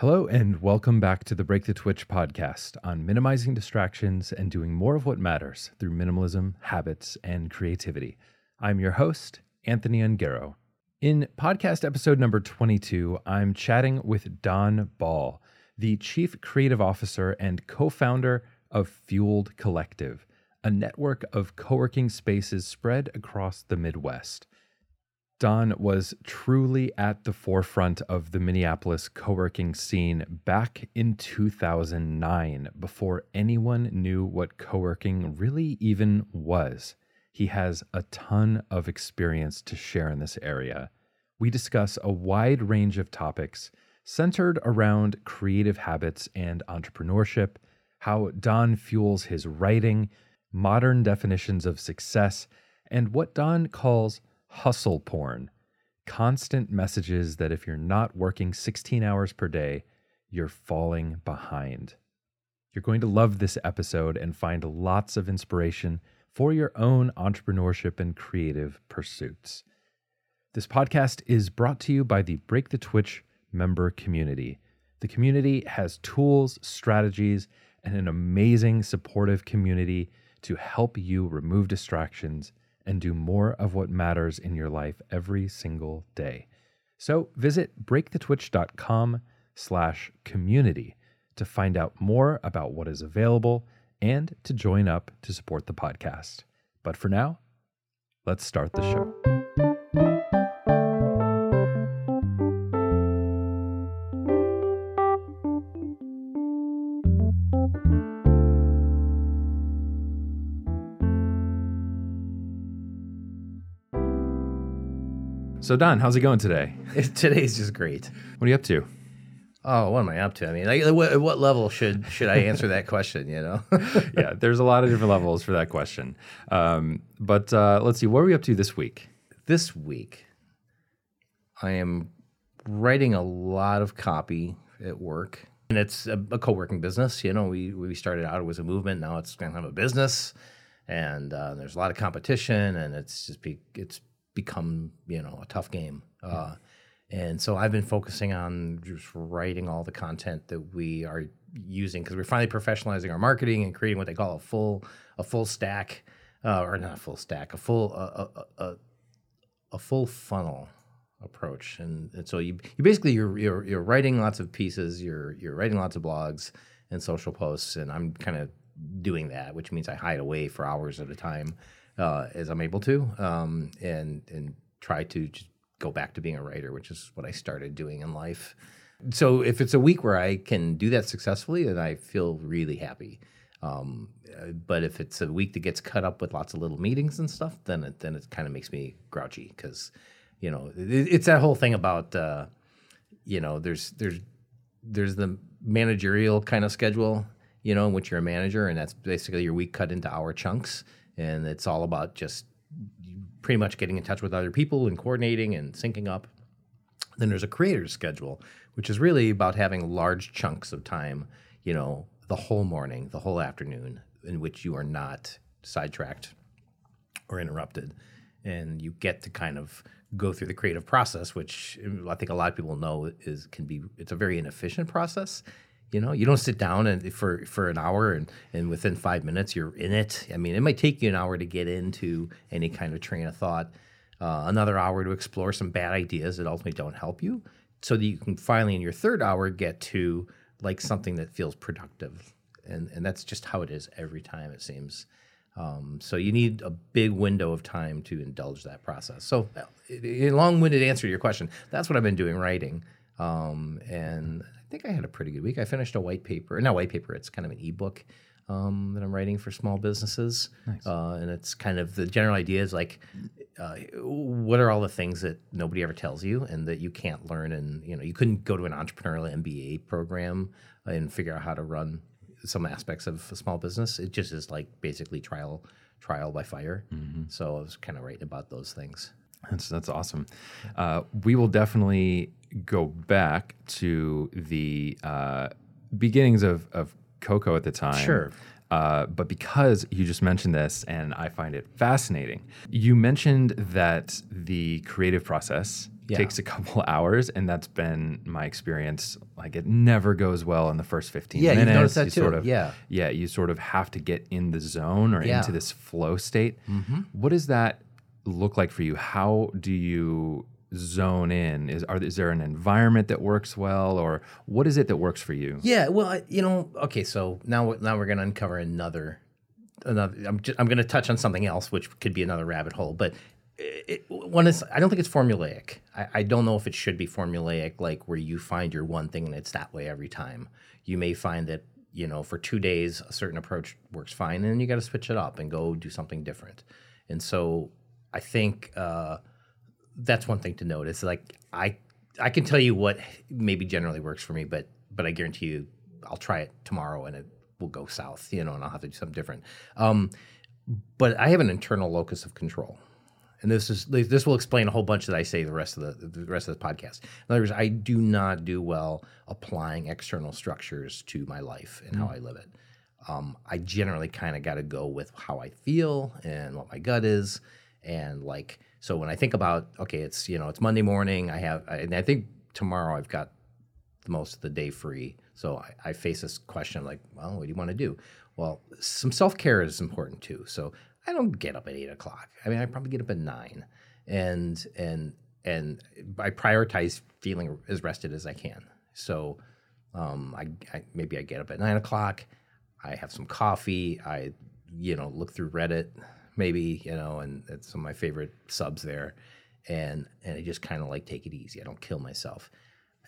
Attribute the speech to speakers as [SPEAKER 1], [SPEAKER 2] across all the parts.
[SPEAKER 1] Hello, and welcome back to the Break the Twitch podcast on minimizing distractions and doing more of what matters through minimalism, habits, and creativity. I'm your host, Anthony Ungaro. In podcast episode number 22, I'm chatting with Don Ball, the Chief Creative Officer and co founder of Fueled Collective, a network of co working spaces spread across the Midwest. Don was truly at the forefront of the Minneapolis co working scene back in 2009, before anyone knew what co working really even was. He has a ton of experience to share in this area. We discuss a wide range of topics centered around creative habits and entrepreneurship, how Don fuels his writing, modern definitions of success, and what Don calls hustle porn constant messages that if you're not working 16 hours per day, you're falling behind. You're going to love this episode and find lots of inspiration for your own entrepreneurship and creative pursuits. This podcast is brought to you by the Break the Twitch member community. The community has tools, strategies, and an amazing supportive community to help you remove distractions and do more of what matters in your life every single day. So visit breakthetwitch.com slash community to find out more about what is available and to join up to support the podcast. But for now, let's start the show. So Don, how's it going today?
[SPEAKER 2] Today's just great.
[SPEAKER 1] What are you up to?
[SPEAKER 2] Oh, what am I up to? I mean, like, what, at what level should should I answer that question? You know,
[SPEAKER 1] yeah, there's a lot of different levels for that question. Um, but uh, let's see, what are we up to this week?
[SPEAKER 2] this week I am writing a lot of copy at work, and it's a, a co-working business. You know, we we started out it was a movement, now it's kind of a business, and uh, there's a lot of competition, and it's just be, it's become you know a tough game. Uh, and so I've been focusing on just writing all the content that we are using because we're finally professionalizing our marketing and creating what they call a full a full stack, uh, or not a full stack, a full a, a, a, a full funnel approach. And, and so you you basically you're, you're you're writing lots of pieces, you're you're writing lots of blogs and social posts, and I'm kind of doing that, which means I hide away for hours at a time uh, as I'm able to, um, and and try to just go back to being a writer, which is what I started doing in life. So if it's a week where I can do that successfully, then I feel really happy. Um, uh, but if it's a week that gets cut up with lots of little meetings and stuff, then it then it kind of makes me grouchy because you know it, it's that whole thing about uh, you know there's there's there's the managerial kind of schedule you know in which you're a manager and that's basically your week cut into hour chunks and it's all about just pretty much getting in touch with other people and coordinating and syncing up. Then there's a creator's schedule, which is really about having large chunks of time, you know, the whole morning, the whole afternoon, in which you are not sidetracked or interrupted. And you get to kind of go through the creative process, which I think a lot of people know is can be it's a very inefficient process. You know, you don't sit down and for for an hour and and within five minutes you're in it. I mean, it might take you an hour to get into any kind of train of thought, uh, another hour to explore some bad ideas that ultimately don't help you, so that you can finally in your third hour get to like something that feels productive. And and that's just how it is every time it seems. Um, so you need a big window of time to indulge that process. So, in long-winded answer to your question, that's what I've been doing writing. Um, and think I had a pretty good week. I finished a white paper, not white paper. It's kind of an ebook um, that I'm writing for small businesses,
[SPEAKER 1] Nice.
[SPEAKER 2] uh, and it's kind of the general idea is like, uh, what are all the things that nobody ever tells you and that you can't learn, and you know you couldn't go to an entrepreneurial MBA program and figure out how to run some aspects of a small business. It just is like basically trial trial by fire. So I was kind of writing about those things.
[SPEAKER 1] That's that's awesome. Uh, we will definitely go back to the uh, beginnings of of Coco at the time.
[SPEAKER 2] Sure.
[SPEAKER 1] Uh, but because you just mentioned this, and I find it fascinating, you mentioned that the creative process
[SPEAKER 2] Yeah.
[SPEAKER 1] takes a couple hours, and that's been my experience. Like it never goes well in the first fifteen
[SPEAKER 2] Yeah,
[SPEAKER 1] minutes.
[SPEAKER 2] noticed that
[SPEAKER 1] you
[SPEAKER 2] too.
[SPEAKER 1] Sort of,
[SPEAKER 2] Yeah.
[SPEAKER 1] yeah. You sort of have to get in the zone or
[SPEAKER 2] Yeah.
[SPEAKER 1] into this flow state. What does that look like for you? How do you zone in? Is are is there an environment that works well, or what is it that works for you?
[SPEAKER 2] Yeah, well, I, you know, okay, so now now we're going to uncover another another I'm just, I'm going to touch on something else which could be another rabbit hole, but it, one is I don't think it's formulaic. I, I don't know if it should be formulaic like where you find your one thing and it's that way every time. You may find that, you know, for 2 days a certain approach works fine and then you got to switch it up and go do something different. And so I think uh that's one thing to note. It's like I I can tell you what maybe generally works for me, but but I guarantee you I'll try it tomorrow and it will go south, you know, and I'll have to do something different. Um, but I have an internal locus of control. And this is this will explain a whole bunch that I say the rest of the the rest of the podcast. In other words, I do not do well applying external structures to my life and how I live it. Um, I generally kind of got to go with how I feel and what my gut is, and like so when I think about okay, it's you know it's Monday morning. I have and I think tomorrow I've got the most of the day free. So I, I face this question like, well, what do you want to do? Well, some self care is important too. So I don't get up at eight o'clock. I mean, I probably get up at nine, and and and I prioritize feeling as rested as I can. So um, I, I maybe I get up at nine o'clock. I have some coffee. I you know look through Reddit, maybe you know, and it's some of my favorite subs there, and and I just kind of like take it easy. I don't kill myself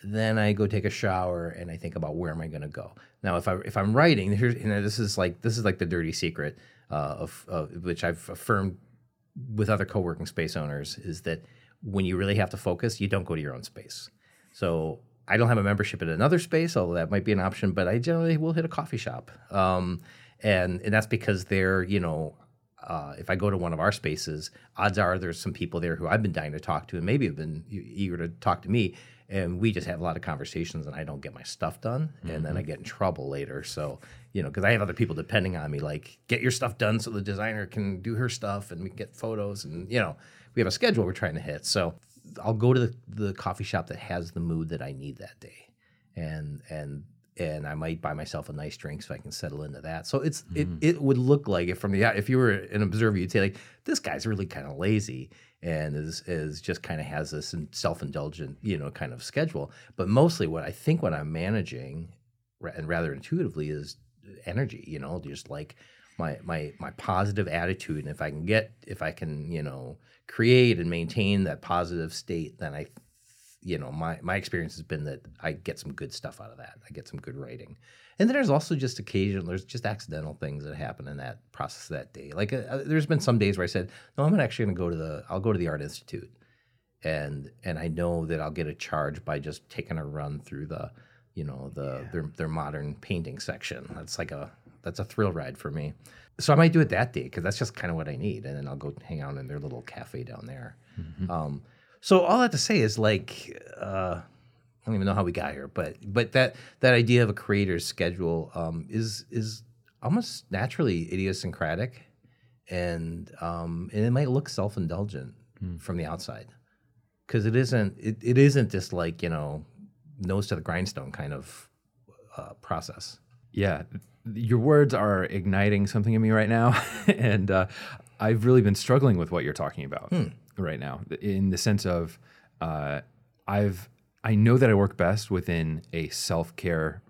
[SPEAKER 2] then I go take a shower and I think about where am I going to go. Now, if I if I'm writing, here's you know this is like this is like the dirty secret uh, of, of which I've affirmed with other co-working space owners is that when you really have to focus, you don't go to your own space. So I don't have a membership at another space, although that might be an option. But I generally will hit a coffee shop, um, and and that's because they're you know uh, if I go to one of our spaces, odds are there's some people there who I've been dying to talk to and maybe have been eager to talk to me. And we just have a lot of conversations and I don't get my stuff done. And then I get in trouble later. So, you know, because I have other people depending on me, like, get your stuff done so the designer can do her stuff and we can get photos. And, you know, we have a schedule we're trying to hit. So I'll go to the, the coffee shop that has the mood that I need that day. And, and, and I might buy myself a nice drink so I can settle into that. So it's it mm-hmm. it would look like if from the if you were an observer, you'd say like this guy's really kind of lazy and is is just kind of has this self indulgent you know kind of schedule. But mostly, what I think what I'm managing, and rather intuitively, is energy. You know, just like my my my positive attitude, and if I can get if I can you know create and maintain that positive state, then I you know, my my experience has been that I get some good stuff out of that. I get some good writing, and then there's also just occasional, there's just accidental things that happen in that process that day. Like uh, uh, there's been some days where I said, no, I'm actually going to go to the, I'll go to the art institute, and and I know that I'll get a charge by just taking a run through the, you know, the their their modern painting section. That's like a that's a thrill ride for me. So I might do it that day because that's just kind of what I need, and then I'll go hang out in their little cafe down there. Um, so all I have to say is like uh, I don't even know how we got here, but but that that idea of a creator's schedule um, is is almost naturally idiosyncratic, and um, and it might look self indulgent from the outside. Because it isn't it, it isn't just like you know nose to the grindstone kind of uh, process.
[SPEAKER 1] Yeah, your words are igniting something in me right now, and uh, I've really been struggling with what you're talking about right now, in the sense of uh, I've I know that I work best within a self care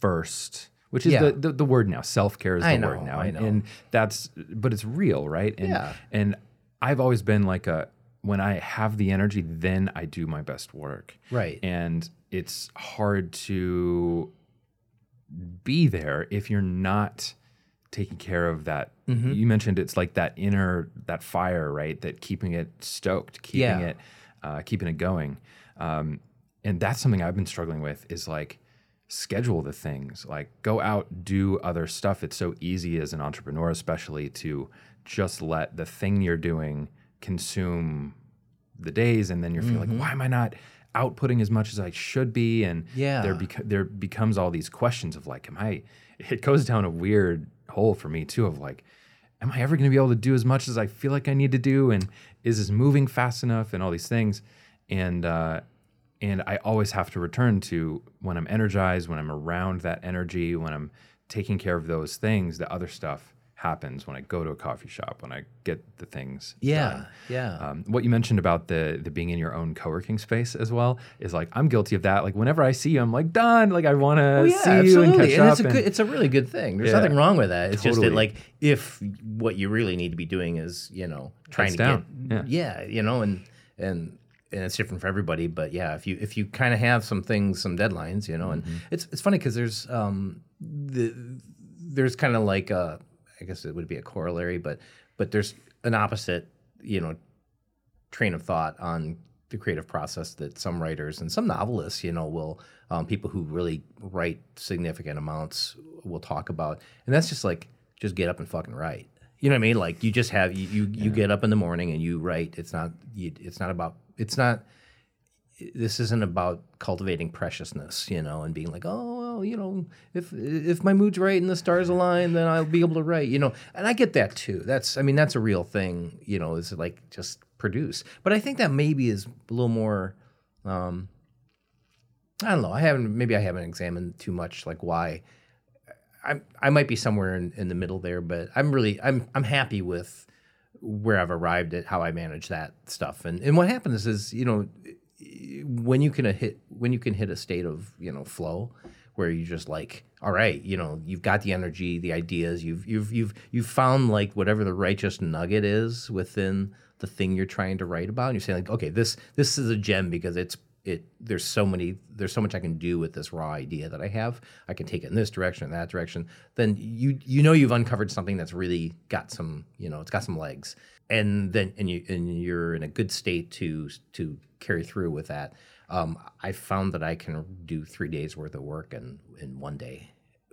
[SPEAKER 1] first, which is
[SPEAKER 2] Yeah.
[SPEAKER 1] the, the the word now. Self care is the
[SPEAKER 2] I
[SPEAKER 1] word now,
[SPEAKER 2] I
[SPEAKER 1] and,
[SPEAKER 2] know.
[SPEAKER 1] and that's but it's real, right? And,
[SPEAKER 2] Yeah.
[SPEAKER 1] and I've always been like a when I have the energy, then I do my best work,
[SPEAKER 2] Right.
[SPEAKER 1] and it's hard to be there if you're not taking care of that.
[SPEAKER 2] Mm-hmm.
[SPEAKER 1] You mentioned it's like that inner that fire, right? That keeping it stoked, keeping
[SPEAKER 2] Yeah.
[SPEAKER 1] it, uh, keeping it going. Um, and that's something I've been struggling with. Is like schedule the things, like go out, do other stuff. It's so easy as an entrepreneur, especially to just let the thing you're doing consume the days, and then you're feeling like, why am I not outputting as much as I should be? And
[SPEAKER 2] Yeah.
[SPEAKER 1] there beca- there becomes all these questions of like, am I? It goes down a weird hole for me too of like, am I ever going to be able to do as much as I feel like I need to do? And is this moving fast enough? And all these things. and uh, and I always have to return to when I'm energized, when I'm around that energy, when I'm taking care of those things. The other stuff happens when I go to a coffee shop, when I get the things.
[SPEAKER 2] Yeah,
[SPEAKER 1] done.
[SPEAKER 2] yeah.
[SPEAKER 1] Um, what you mentioned about the the being in your own co-working space as well is like I'm guilty of that. Like whenever I see you, I'm like done. Like I want to
[SPEAKER 2] Oh, yeah,
[SPEAKER 1] see you and
[SPEAKER 2] absolutely.
[SPEAKER 1] catch
[SPEAKER 2] And
[SPEAKER 1] up.
[SPEAKER 2] it's a
[SPEAKER 1] and-
[SPEAKER 2] good, it's a really good thing. There's
[SPEAKER 1] Yeah.
[SPEAKER 2] nothing wrong with that. It's just that like if what you really need to be doing is you know trying
[SPEAKER 1] Heads
[SPEAKER 2] to
[SPEAKER 1] down.
[SPEAKER 2] get yeah. you know and and and it's different for everybody. But yeah, if you if you kind of have some things, some deadlines, you know, and
[SPEAKER 1] Mm-hmm.
[SPEAKER 2] it's it's funny because there's um the there's kind of like a I guess it would be a corollary, but but there's an opposite you know train of thought on the creative process that some writers and some novelists, you know, will um, people who really write significant amounts will talk about, and that's just like just get up and fucking write. You know what I mean? Like you just have you you, you get up in the morning and you write. It's not you, it's not about it's not this isn't about cultivating preciousness, you know, and being like, oh, well, you know, if if my mood's right and the stars align, then I'll be able to write, you know. And I get that too. That's, I mean, that's a real thing, you know, is like just produce. But I think that maybe is a little more, um, I don't know. I haven't, maybe I haven't examined too much like why. I I might be somewhere in, in the middle there, but I'm really I'm I'm happy with where I've arrived at how I manage that stuff. And and what happens is, you know, when you can hit when you can hit a state of you know flow where you just like all right you know you've got the energy the ideas you've you've you've you've found like whatever the righteous nugget is within the thing you're trying to write about and you're saying like okay this this is a gem because it's it there's so many there's so much I can do with this raw idea that I have. I can take it in this direction or that direction. Then you you know you've uncovered something that's really got some you know it's got some legs and then and you and you're in a good state to to carry through with that. Um, I found that I can do three days worth of work in in one day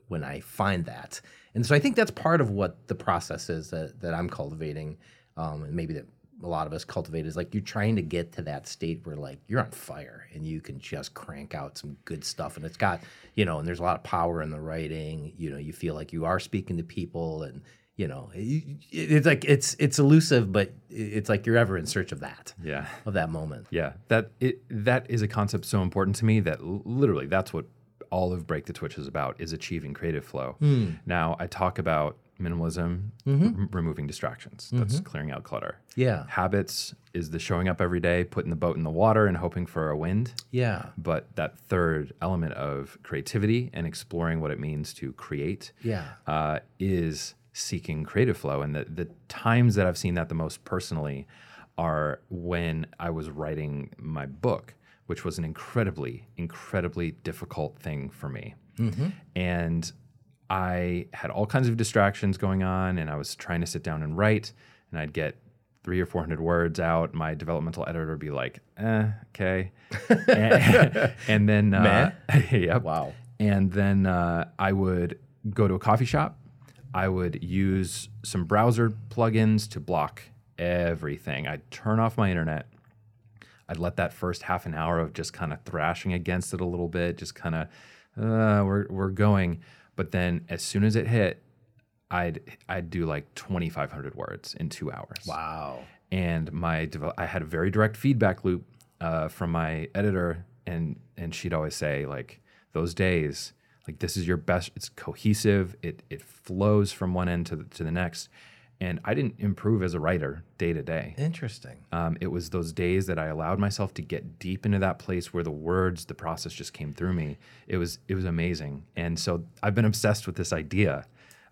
[SPEAKER 2] when I find that, and so I think that's part of what the process is that that I'm cultivating, um, and maybe that a lot of us cultivate is like you're trying to get to that state where like you're on fire and you can just crank out some good stuff. And it's got you know and there's a lot of power in the writing. You know you feel like you are speaking to people and you know it's like it's it's elusive but it's like you're ever in search of that
[SPEAKER 1] yeah.
[SPEAKER 2] of that moment
[SPEAKER 1] Yeah, that it that is a concept so important to me that literally that's what all of Break the Twitch is about is achieving creative flow. Hmm. Now I talk about minimalism, mm-hmm. r- removing distractions. That's mm-hmm. clearing out clutter.
[SPEAKER 2] yeah
[SPEAKER 1] Habits is the showing up every day, putting the boat in the water and hoping for a wind.
[SPEAKER 2] yeah
[SPEAKER 1] But that third element of creativity and exploring what it means to create
[SPEAKER 2] yeah
[SPEAKER 1] uh, is seeking creative flow. And the, the times that I've seen that the most personally are when I was writing my book, which was an incredibly, incredibly difficult thing for me. And I had all kinds of distractions going on, and I was trying to sit down and write, and I'd get three or 400 words out. My developmental editor would be like, eh, okay. and, and then, uh, yep.
[SPEAKER 2] wow
[SPEAKER 1] And then uh, I would go to a coffee shop. I would use some browser plugins to block everything. I'd turn off my internet. I'd let that first half an hour of just kind of thrashing against it a little bit, just kind of, uh, we're, we're going. But then as soon as it hit, I'd, I'd do like 2,500 words in two hours
[SPEAKER 2] wow
[SPEAKER 1] and my I had a very direct feedback loop uh, from my editor, and and she'd always say like those days, like this is your best. It's cohesive. It it flows from one end to the, to the next, and I didn't improve as a writer day to day.
[SPEAKER 2] interesting
[SPEAKER 1] Um, it was those days that I allowed myself to get deep into that place where the words, the process just came through me. It was it was amazing, and so I've been obsessed with this idea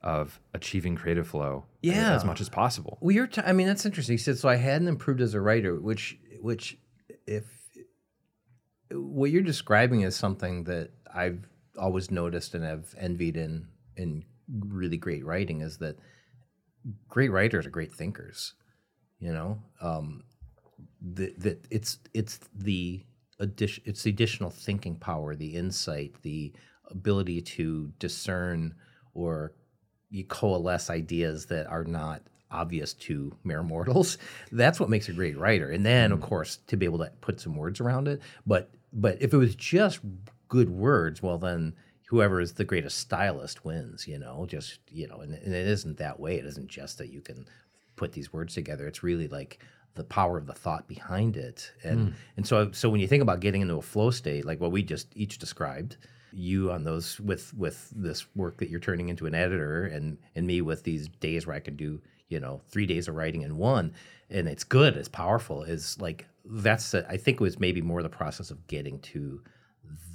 [SPEAKER 1] of achieving creative flow
[SPEAKER 2] Yeah.
[SPEAKER 1] as much as possible.
[SPEAKER 2] Well, you're. T- I mean, that's interesting. You said so. I hadn't improved as a writer, which, which, if what you're describing is something that I've always noticed and have envied in in really great writing is that great writers are great thinkers. You know, um, that that it's it's the addition it's the additional thinking power, the insight, the ability to discern or you coalesce ideas that are not obvious to mere mortals. That's what makes a great writer. And then, of course, to be able to put some words around it. But but if it was just good words, well then whoever is the greatest stylist wins. You know, just you know, and, and it isn't that way. It isn't just that you can put these words together. It's really like the power of the thought behind it. And hmm. and so so when you think about getting into a flow state, like what we just each described, you on those with with this work that you're turning into an editor and and me with these days where I can do, you know, 3 days of writing in one and it's good, it's powerful is like that's the, I think it was maybe more the process of getting to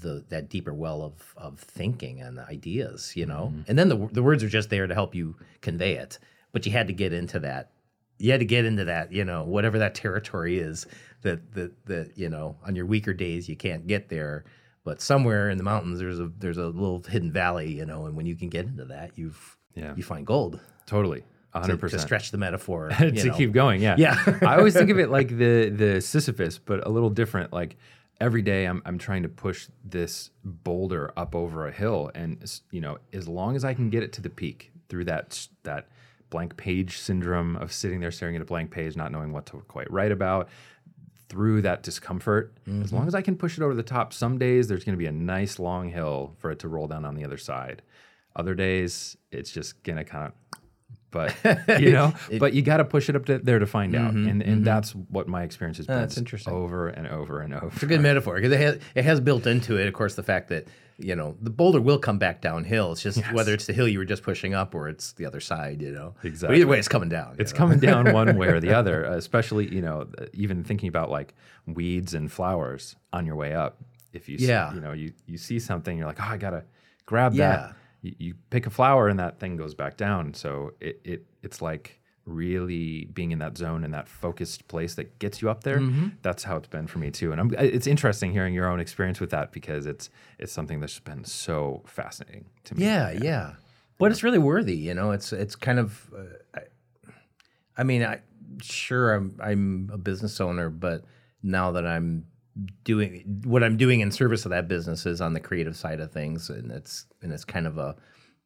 [SPEAKER 2] the that deeper well of of thinking and ideas, you know. Mm-hmm. And then the the words are just there to help you convey it, but you had to get into that. You had to get into that, you know, whatever that territory is that that that you know on your weaker days you can't get there, but somewhere in the mountains there's a there's a little hidden valley, you know, and when you can get into that, you've
[SPEAKER 1] Yeah.
[SPEAKER 2] you find gold.
[SPEAKER 1] Totally.
[SPEAKER 2] To,
[SPEAKER 1] 100%.
[SPEAKER 2] to stretch the metaphor,
[SPEAKER 1] to
[SPEAKER 2] know.
[SPEAKER 1] keep going. Yeah.
[SPEAKER 2] Yeah.
[SPEAKER 1] I always think of it like the the Sisyphus, but a little different. Like every day, I'm I'm trying to push this boulder up over a hill, and you know, as long as I can get it to the peak through that that blank page syndrome of sitting there staring at a blank page, not knowing what to quite write about. Through that discomfort, as mm-hmm. long as I can push it over the top, some days there's going to be a nice long hill for it to roll down on the other side. Other days, it's just going to kind of but you know, but you got to push it up to there to find out, mm-hmm, and and mm-hmm. that's what my experience has been.
[SPEAKER 2] that's interesting.
[SPEAKER 1] Over and over and over.
[SPEAKER 2] It's a good metaphor because it has, it has built into it, of course, the fact that you know the boulder will come back downhill. It's just whether it's the hill you were just pushing up or it's the other side. You know, But
[SPEAKER 1] Exactly.
[SPEAKER 2] either way, it's coming down.
[SPEAKER 1] It's
[SPEAKER 2] know?
[SPEAKER 1] coming down one way or the other, especially you know, even thinking about like weeds and flowers on your way up. If you see,
[SPEAKER 2] Yeah.
[SPEAKER 1] you know you you see something, you're like, oh, I gotta grab
[SPEAKER 2] Yeah.
[SPEAKER 1] that. You, you pick a flower and that thing goes back down. So it it it's like really being in that zone and that focused place that gets you up there.
[SPEAKER 2] Mm-hmm.
[SPEAKER 1] That's how it's been for me too. And I'm, it's interesting hearing your own experience with that because it's it's something that's been so fascinating to me.
[SPEAKER 2] Yeah, yeah, But it's really worthy. You know, it's it's kind of. Uh, I, I mean, I sure I'm I'm a business owner, but now that I'm doing what I'm doing in service of that business is on the creative side of things, and it's and it's kind of a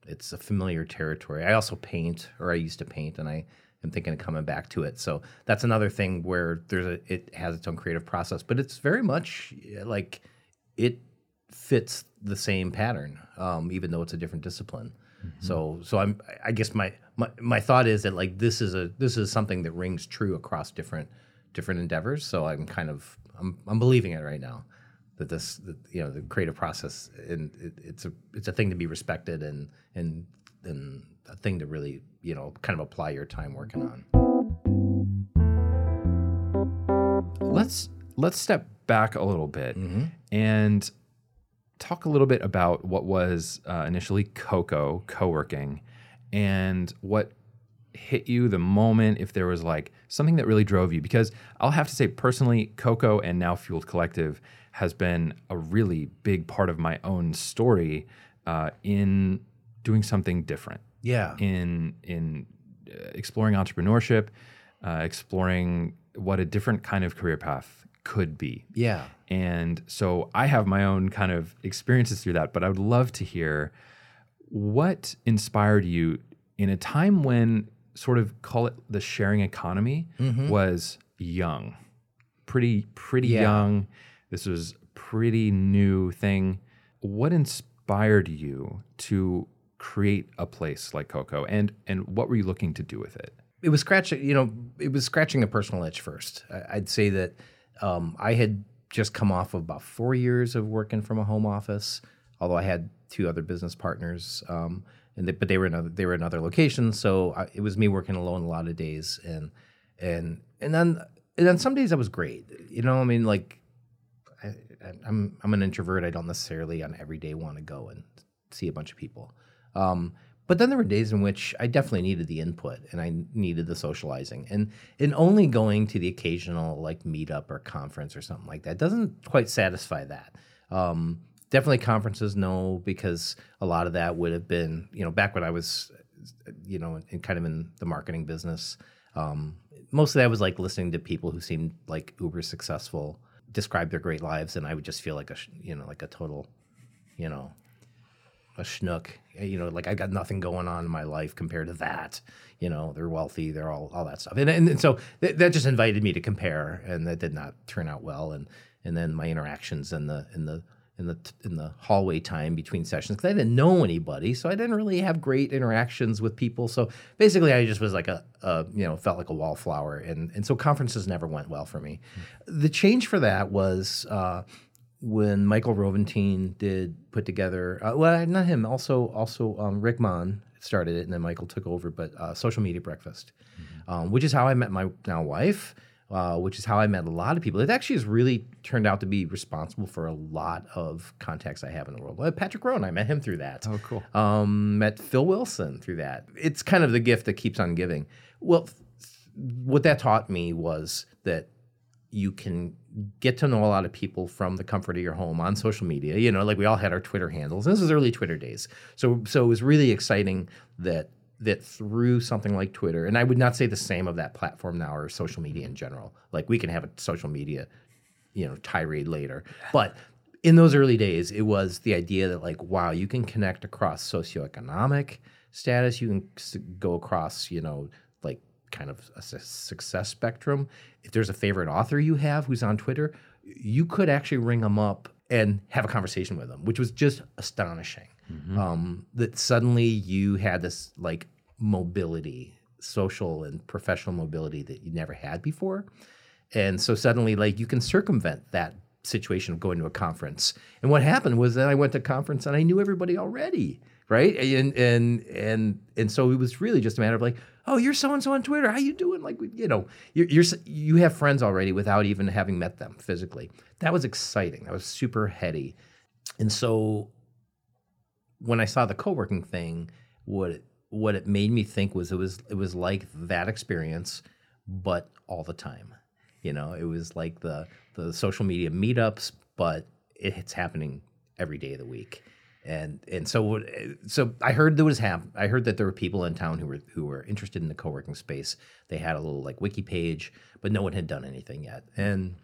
[SPEAKER 2] it's a familiar territory. I also paint, or I used to paint, and I am thinking of coming back to it. So that's another thing where there's a it has its own creative process, but it's very much uh, like it fits the same pattern, um, even though it's a different discipline. So so I'm I guess my, my my thought is that like this is a this is something that rings true across different different endeavors. So I'm kind of I'm I'm believing it right now that this that, you know the creative process and it, it's a it's a thing to be respected and and and a thing to really you know kind of apply your time working on.
[SPEAKER 1] let's let's step back a little bit
[SPEAKER 2] Mm-hmm.
[SPEAKER 1] and talk a little bit about what was uh, initially Coco co-working and what hit you the moment if there was like something that really drove you because I'll have to say personally Coco and now Fueled Collective has been a really big part of my own story uh, in doing something different
[SPEAKER 2] Yeah.
[SPEAKER 1] in in uh, exploring entrepreneurship, uh, exploring what a different kind of career path could be.
[SPEAKER 2] Yeah.
[SPEAKER 1] And so I have my own kind of experiences through that, but I would love to hear what inspired you in a time when sort of call it the sharing economy was young. Pretty pretty
[SPEAKER 2] Yeah.
[SPEAKER 1] young. This was pretty new thing. What inspired you to create a place like Coco and and what were you looking to do with it?
[SPEAKER 2] it was scratching you know it was scratching a personal itch first i'd say that um, i had just come off of about four years of working from a home office although i had two other business partners um, and they, but they were in other, they were in other locations so I, it was me working alone a lot of days and and and then and then some days that was great you know i mean like I, I- I'm I'm an introvert. I don't necessarily on every day want to go and see a bunch of people. Um, but then there were days in which I definitely needed the input and I needed the socializing. And and only going to the occasional like meetup or conference or something like that doesn't quite satisfy that. Um, definitely conferences, no, because a lot of that would have been you know back when I was you know in kind of in the marketing business. Um, most of that was like listening to people who seemed like uber successful describe their great lives, and I would just feel like a you know like a total, you know, a schnook. You know, like I got nothing going on in my life compared to that. You know, they're wealthy, they're all all that stuff, and and, and so th- that just invited me to compare, and that did not turn out well. And and then my interactions in the in the in the in the hallway time between sessions because I didn't know anybody, so I didn't really have great interactions with people. So basically, I just was like a, a you know felt like a wallflower, and and so conferences never went well for me. Mm-hmm. The change for that was. Uh, when Michael Roventine did put together, uh, well, not him, also also um, Rick Mahn started it, and then Michael took over. But uh, social media breakfast, mm-hmm. um, which is how I met my now wife, uh, which is how I met a lot of people. It actually has really turned out to be responsible for a lot of contacts I have in the world. Uh, Patrick Rowan, I met him through that.
[SPEAKER 1] Oh, cool.
[SPEAKER 2] Um, met Phil Wilson through that. It's kind of the gift that keeps on giving. Well, what that taught me was that you can get to know a lot of people from the comfort of your home on social media. You know, like we all had our Twitter handles. And this was early Twitter days. So so it was really exciting that that through something like Twitter, and I would not say the same of that platform now or social media in general. Like we can have a social media, you know, tirade later. But in those early days, it was the idea that like, wow, you can connect across socioeconomic status. You can go across, you know, like kind of a success spectrum. If there's a favorite author you have who's on Twitter, you could actually ring them up and have a conversation with them, which was just astonishing. Mm-hmm. Um, that suddenly you had this like mobility, social and professional mobility that you never had before. And so suddenly, like, you can circumvent that situation of going to a conference. And what happened was that I went to conference and I knew everybody already right? And and and and so it was really just a matter of like, oh, you're so and so on Twitter. How you doing? Like, you know, you're, you're you have friends already without even having met them physically. That was exciting. That was super heady. And so when I saw the co-working thing, what it, what it made me think was it was it was like that experience, but all the time. You know, it was like the the social media meetups, but it's happening every day of the week and and so so I heard there was hap- I heard that there were people in town who were who were interested in the co-working space. They had a little like wiki page, but no one had done anything yet. And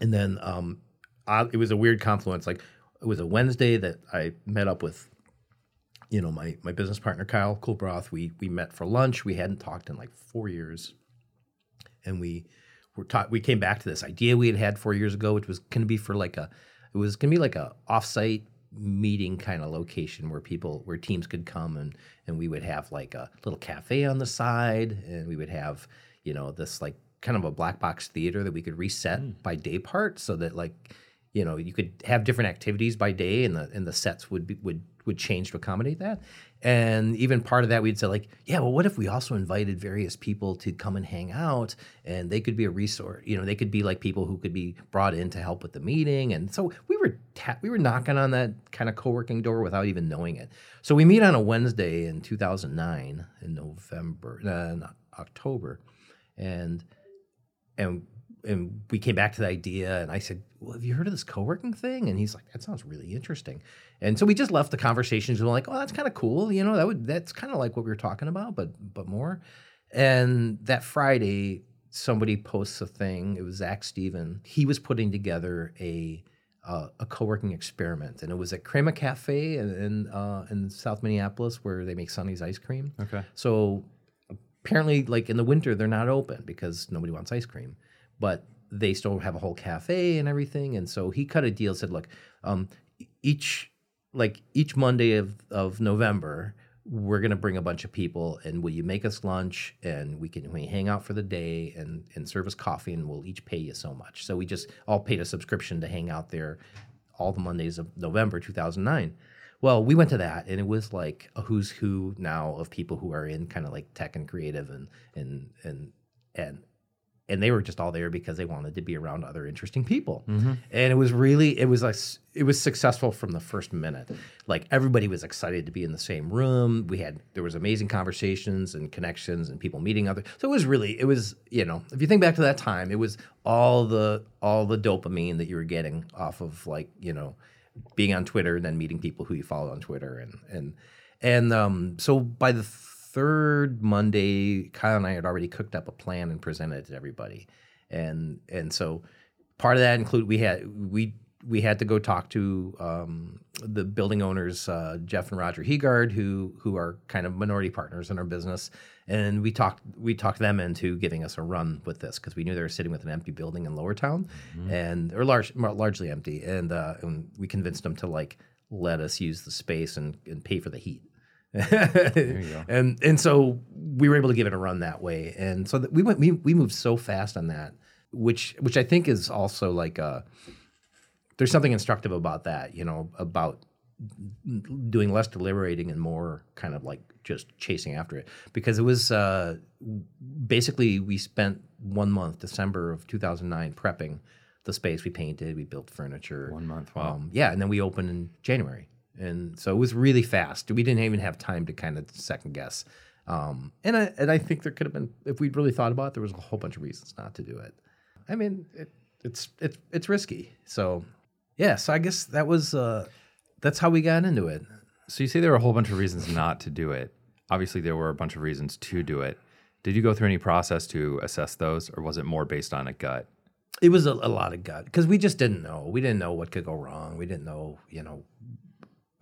[SPEAKER 2] and then um, I, it was a weird confluence. Like it was a Wednesday that I met up with, you know, my my business partner Kyle Coolbroth. We we met for lunch. We hadn't talked in like four years, and we were taught. We came back to this idea we had had four years ago, which was going to be for like a it was going to be like a offsite meeting kind of location where people where teams could come and and we would have like a little cafe on the side and we would have you know this like kind of a black box theater that we could reset mm. by day part so that like you know you could have different activities by day and the and the sets would be would would change to accommodate that. And even part of that we'd say like yeah well what if we also invited various people to come and hang out and they could be a resource you know they could be like people who could be brought in to help with the meeting. And so we were ta- we were knocking on that kind of co-working door without even knowing it. So we meet on a wednesday in 2009 in november uh, not october. And and and we came back to the idea and I said, Well, have you heard of this co-working thing? And he's like, That sounds really interesting. And so we just left the conversations and we're like, Oh, that's kind of cool. You know, that would that's kind of like what we were talking about, but but more. And that Friday, somebody posts a thing. It was Zach Steven. He was putting together a uh, a co-working experiment, and it was at Crema Cafe in in, uh, in South Minneapolis where they make Sonny's ice cream.
[SPEAKER 1] Okay.
[SPEAKER 2] So apparently, like in the winter, they're not open because nobody wants ice cream but they still have a whole cafe and everything. And so he cut a deal, said, look, um, each like each Monday of, of November, we're gonna bring a bunch of people and will you make us lunch and we can we hang out for the day and and serve us coffee and we'll each pay you so much. So we just all paid a subscription to hang out there all the Mondays of November 2009. Well, we went to that and it was like a who's who now of people who are in kind of like tech and creative and and and and and they were just all there because they wanted to be around other interesting people. Mm-hmm. And it was really it was like it was successful from the first minute. Like everybody was excited to be in the same room. We had there was amazing conversations and connections and people meeting other. So it was really it was, you know, if you think back to that time, it was all the all the dopamine that you were getting off of like, you know, being on Twitter and then meeting people who you followed on Twitter and and and um so by the third Monday, Kyle and I had already cooked up a plan and presented it to everybody, and and so part of that included we had we we had to go talk to um, the building owners, uh, Jeff and Roger Hegard, who who are kind of minority partners in our business, and we talked we talked them into giving us a run with this because we knew they were sitting with an empty building in Lower Town, and or large largely empty, and uh, and we convinced them to like let us use the space and, and pay for the heat. and and so we were able to give it a run that way, and so we went we, we moved so fast on that, which which I think is also like a there's something instructive about that, you know, about doing less deliberating and more kind of like just chasing after it. Because it was uh, basically we spent one month december of 2009 prepping the space we painted we built furniture.
[SPEAKER 1] One month, wow.
[SPEAKER 2] um, yeah and then we opened in january and so it was really fast we didn't even have time to kind of second guess um, and, I, and i think there could have been if we'd really thought about it there was a whole bunch of reasons not to do it i mean it, it's it's it's risky so yeah so i guess that was uh, that's how we got into it
[SPEAKER 1] So you say there were a whole bunch of reasons not to do it. Obviously, there were a bunch of reasons to do it. Did you go through any process to assess those, or was it more based on a gut?
[SPEAKER 2] It was a, a lot of gut because we just didn't know. We didn't know what could go wrong. We didn't know, you know.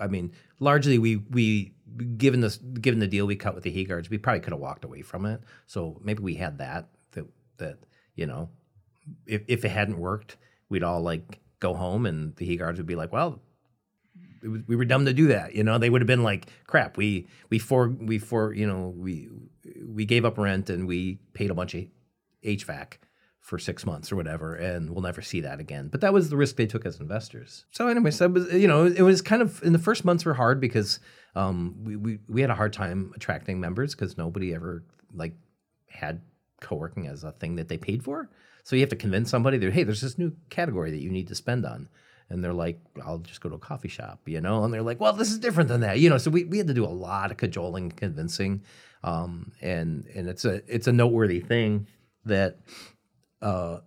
[SPEAKER 2] I mean, largely we we given this given the deal we cut with the Heegards, we probably could have walked away from it. So maybe we had that that that you know, if if it hadn't worked, we'd all like go home and the Heegards would be like, well. We were dumb to do that, you know. They would have been like, "Crap, we we for we for you know we we gave up rent and we paid a bunch of HVAC for six months or whatever, and we'll never see that again. But that was the risk they took as investors. So, anyways, that was you know it was kind of in the first months were hard because um, we, we we had a hard time attracting members because nobody ever like had co-working as a thing that they paid for. So you have to convince somebody that hey, there's this new category that you need to spend on. And they're like, I'll just go to a coffee shop, you know? And they're like, well, this is different than that, you know? So we, we had to do a lot of cajoling, convincing. Um, and and it's a it's a noteworthy thing that uh,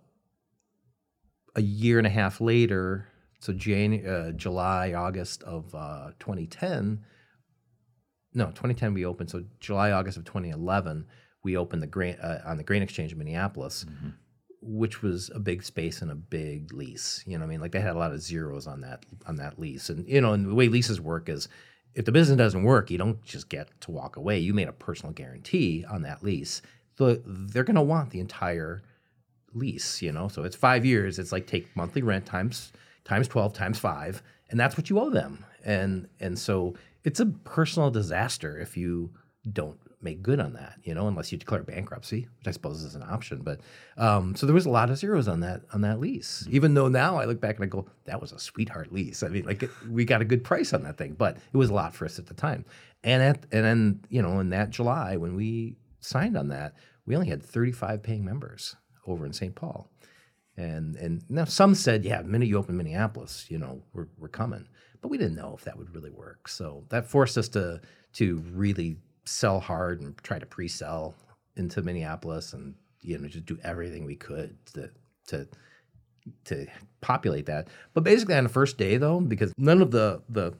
[SPEAKER 2] a year and a half later, so Jan- uh, July, August of uh, 2010, no, 2010 we opened. So July, August of 2011, we opened the grain uh, on the Grain Exchange in Minneapolis, which was a big space and a big lease. You know, what I mean, like they had a lot of zeros on that on that lease, and you know, and the way leases work is. If the business doesn't work, you don't just get to walk away. You made a personal guarantee on that lease. So they're going to want the entire lease, you know. So it's five years. It's like take monthly rent times times twelve times five, and that's what you owe them. And and so it's a personal disaster if you don't make good on that, you know, unless you declare bankruptcy, which I suppose is an option. But um, so there was a lot of zeros on that on that lease. Even though now I look back and I go, that was a sweetheart lease. I mean, like it, we got a good price on that thing, but it was a lot for us at the time. And at and then you know in that July when we signed on that, we only had 35 paying members over in St. Paul. And and now some said, yeah, minute you open Minneapolis, you know, we're we're coming. But we didn't know if that would really work. So that forced us to to really sell hard and try to pre-sell into Minneapolis and you know just do everything we could to to to populate that. But basically on the first day though, because none of the the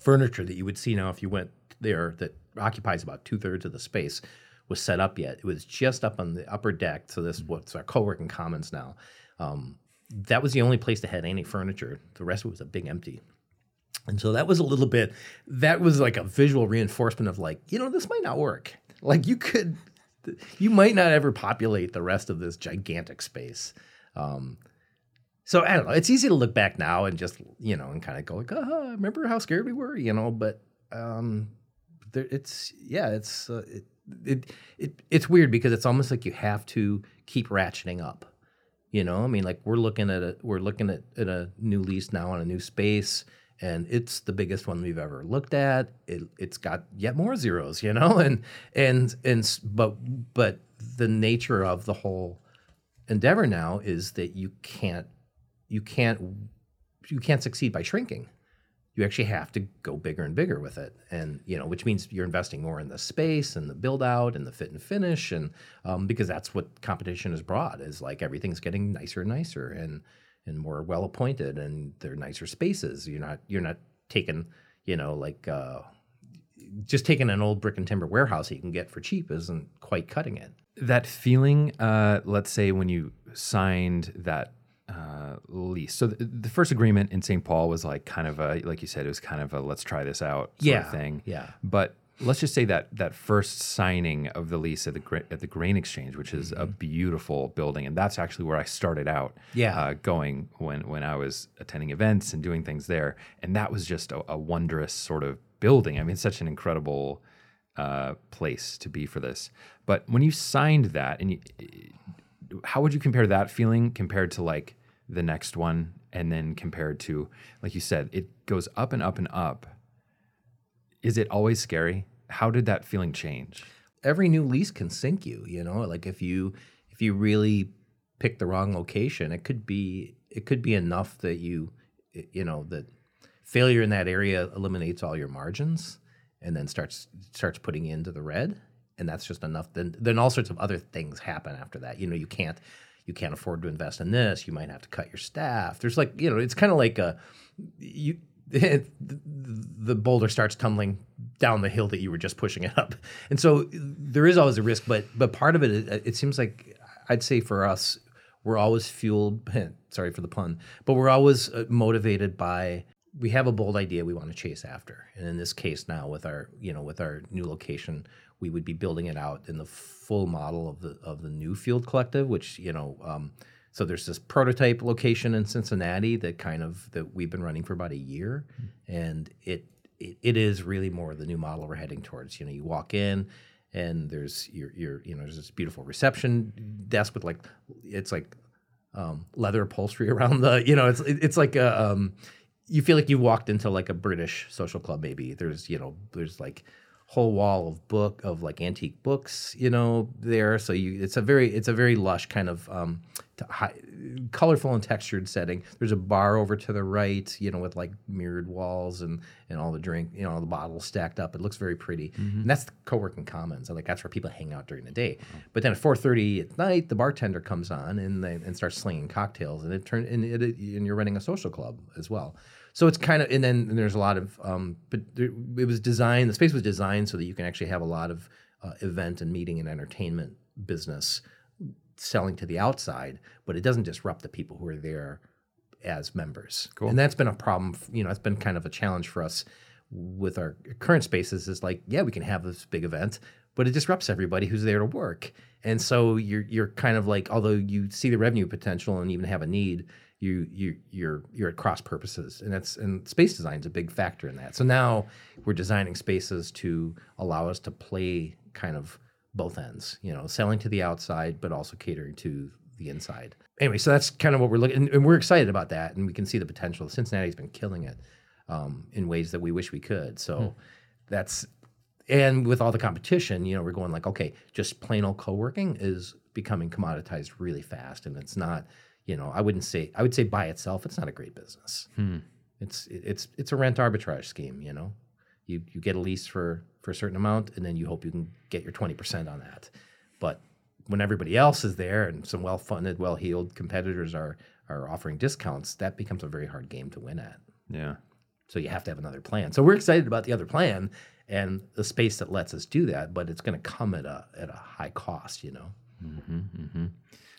[SPEAKER 2] furniture that you would see now if you went there that occupies about two thirds of the space was set up yet. It was just up on the upper deck. So this what's our co-working commons now. Um, that was the only place that had any furniture. The rest of it was a big empty. And so that was a little bit, that was like a visual reinforcement of like, you know, this might not work. Like you could, you might not ever populate the rest of this gigantic space. Um, so I don't know. It's easy to look back now and just, you know, and kind of go like, ah, remember how scared we were, you know, but um, there, it's, yeah, it's, uh, it, it, it, it's weird because it's almost like you have to keep ratcheting up. You know, I mean, like we're looking at a we're looking at, at a new lease now on a new space, and it's the biggest one we've ever looked at. It, it's got yet more zeros, you know, and and and but but the nature of the whole endeavor now is that you can't you can't you can't succeed by shrinking. You actually have to go bigger and bigger with it, and you know, which means you're investing more in the space and the build out and the fit and finish, and um, because that's what competition has brought is like everything's getting nicer and nicer and and more well appointed, and they're nicer spaces. You're not you're not taking you know like uh, just taking an old brick and timber warehouse that you can get for cheap isn't quite cutting it.
[SPEAKER 1] That feeling, uh, let's say when you signed that uh, lease. So the, the first agreement in St. Paul was like kind of a, like you said, it was kind of a let's try this out sort
[SPEAKER 2] Yeah,
[SPEAKER 1] of thing.
[SPEAKER 2] yeah.
[SPEAKER 1] But let's just say that that first signing of the lease at the at the Grain Exchange, which is a beautiful building, and that's actually where I started out.
[SPEAKER 2] Mm-hmm. Yeah.
[SPEAKER 1] uh, going when when I was attending events and doing things there, and that was just a, a wondrous sort of building. I mean, it's such an incredible uh, place to be for this. But when you signed that, and you, how would you compare that feeling compared to like the next one, and then compared to like you said, it goes up and up and up. Is it always scary? How did that feeling change?
[SPEAKER 2] every new lease can sink you you know like if you if you really pick the wrong location it could be it could be enough that you you know that failure in that area eliminates all your margins and then starts starts putting into the red and that's just enough then then all sorts of other things happen after that you know you can't you can't afford to invest in this you might have to cut your staff. There's like you know it's kind of like a you the, boulder starts tumbling down the hill that you were just pushing it up. And so there is always a risk but but part of it it, it seems like i'd say for us we're always fueled sorry for the pun but we're always uh, motivated by we have a bold idea we want to chase after. And in this case now with our you know with our new location we would be building it out in the full model of the of the new field collective which you know um, so there's this prototype location in Cincinnati that kind of that we've been running for about a year, and it, it it is really more the new model we're heading towards. You know, you walk in, and there's your your you know there's this beautiful reception desk with like it's like um, leather upholstery around the you know it's it's like a um, you feel like you walked into like a British social club maybe. There's you know there's like whole wall of book of like antique books you know there. So you it's a very it's a very lush kind of um high, colorful and textured setting. There's a bar over to the right you know with like mirrored walls and and all the drink you know all the bottles stacked up. It looks very pretty. And that's the co-working commons and like that's where people hang out during the day. But then at 4.30 at night the bartender comes on and they, and starts slinging cocktails and it turns and, it, and you're running a social club as well so it's kind of, and then and there's a lot of, um, but there, it was designed. The space was designed so that you can actually have a lot of uh, event and meeting and entertainment business selling to the outside, but it doesn't disrupt the people who are there as members.
[SPEAKER 1] Cool.
[SPEAKER 2] And that's been a problem. You know, it's been kind of a challenge for us with our current spaces. Is like, yeah, we can have this big event, but it disrupts everybody who's there to work. And so you're you're kind of like, although you see the revenue potential and even have a need, you you you're you're at cross purposes, and that's and space design is a big factor in that. So now we're designing spaces to allow us to play kind of both ends, you know, selling to the outside, but also catering to the inside. Anyway, so that's kind of what we're looking, and, and we're excited about that, and we can see the potential. Cincinnati's been killing it um, in ways that we wish we could. So that's and with all the competition, you know, we're going like, okay, just plain old co-working is becoming commoditized really fast, and it's not, you know, I wouldn't say I would say by itself, it's not a great business. Hmm. It's it's it's a rent arbitrage scheme, you know. You you get a lease for for a certain amount, and then you hope you can get your twenty percent on that. But when everybody else is there and some well-funded, well-heeled competitors are are offering discounts, that becomes a very hard game to win at.
[SPEAKER 1] Yeah.
[SPEAKER 2] So you have to have another plan. So we're excited about the other plan and the space that lets us do that, but it's going to come at a at a high cost, you know. Mm-hmm, mm-hmm.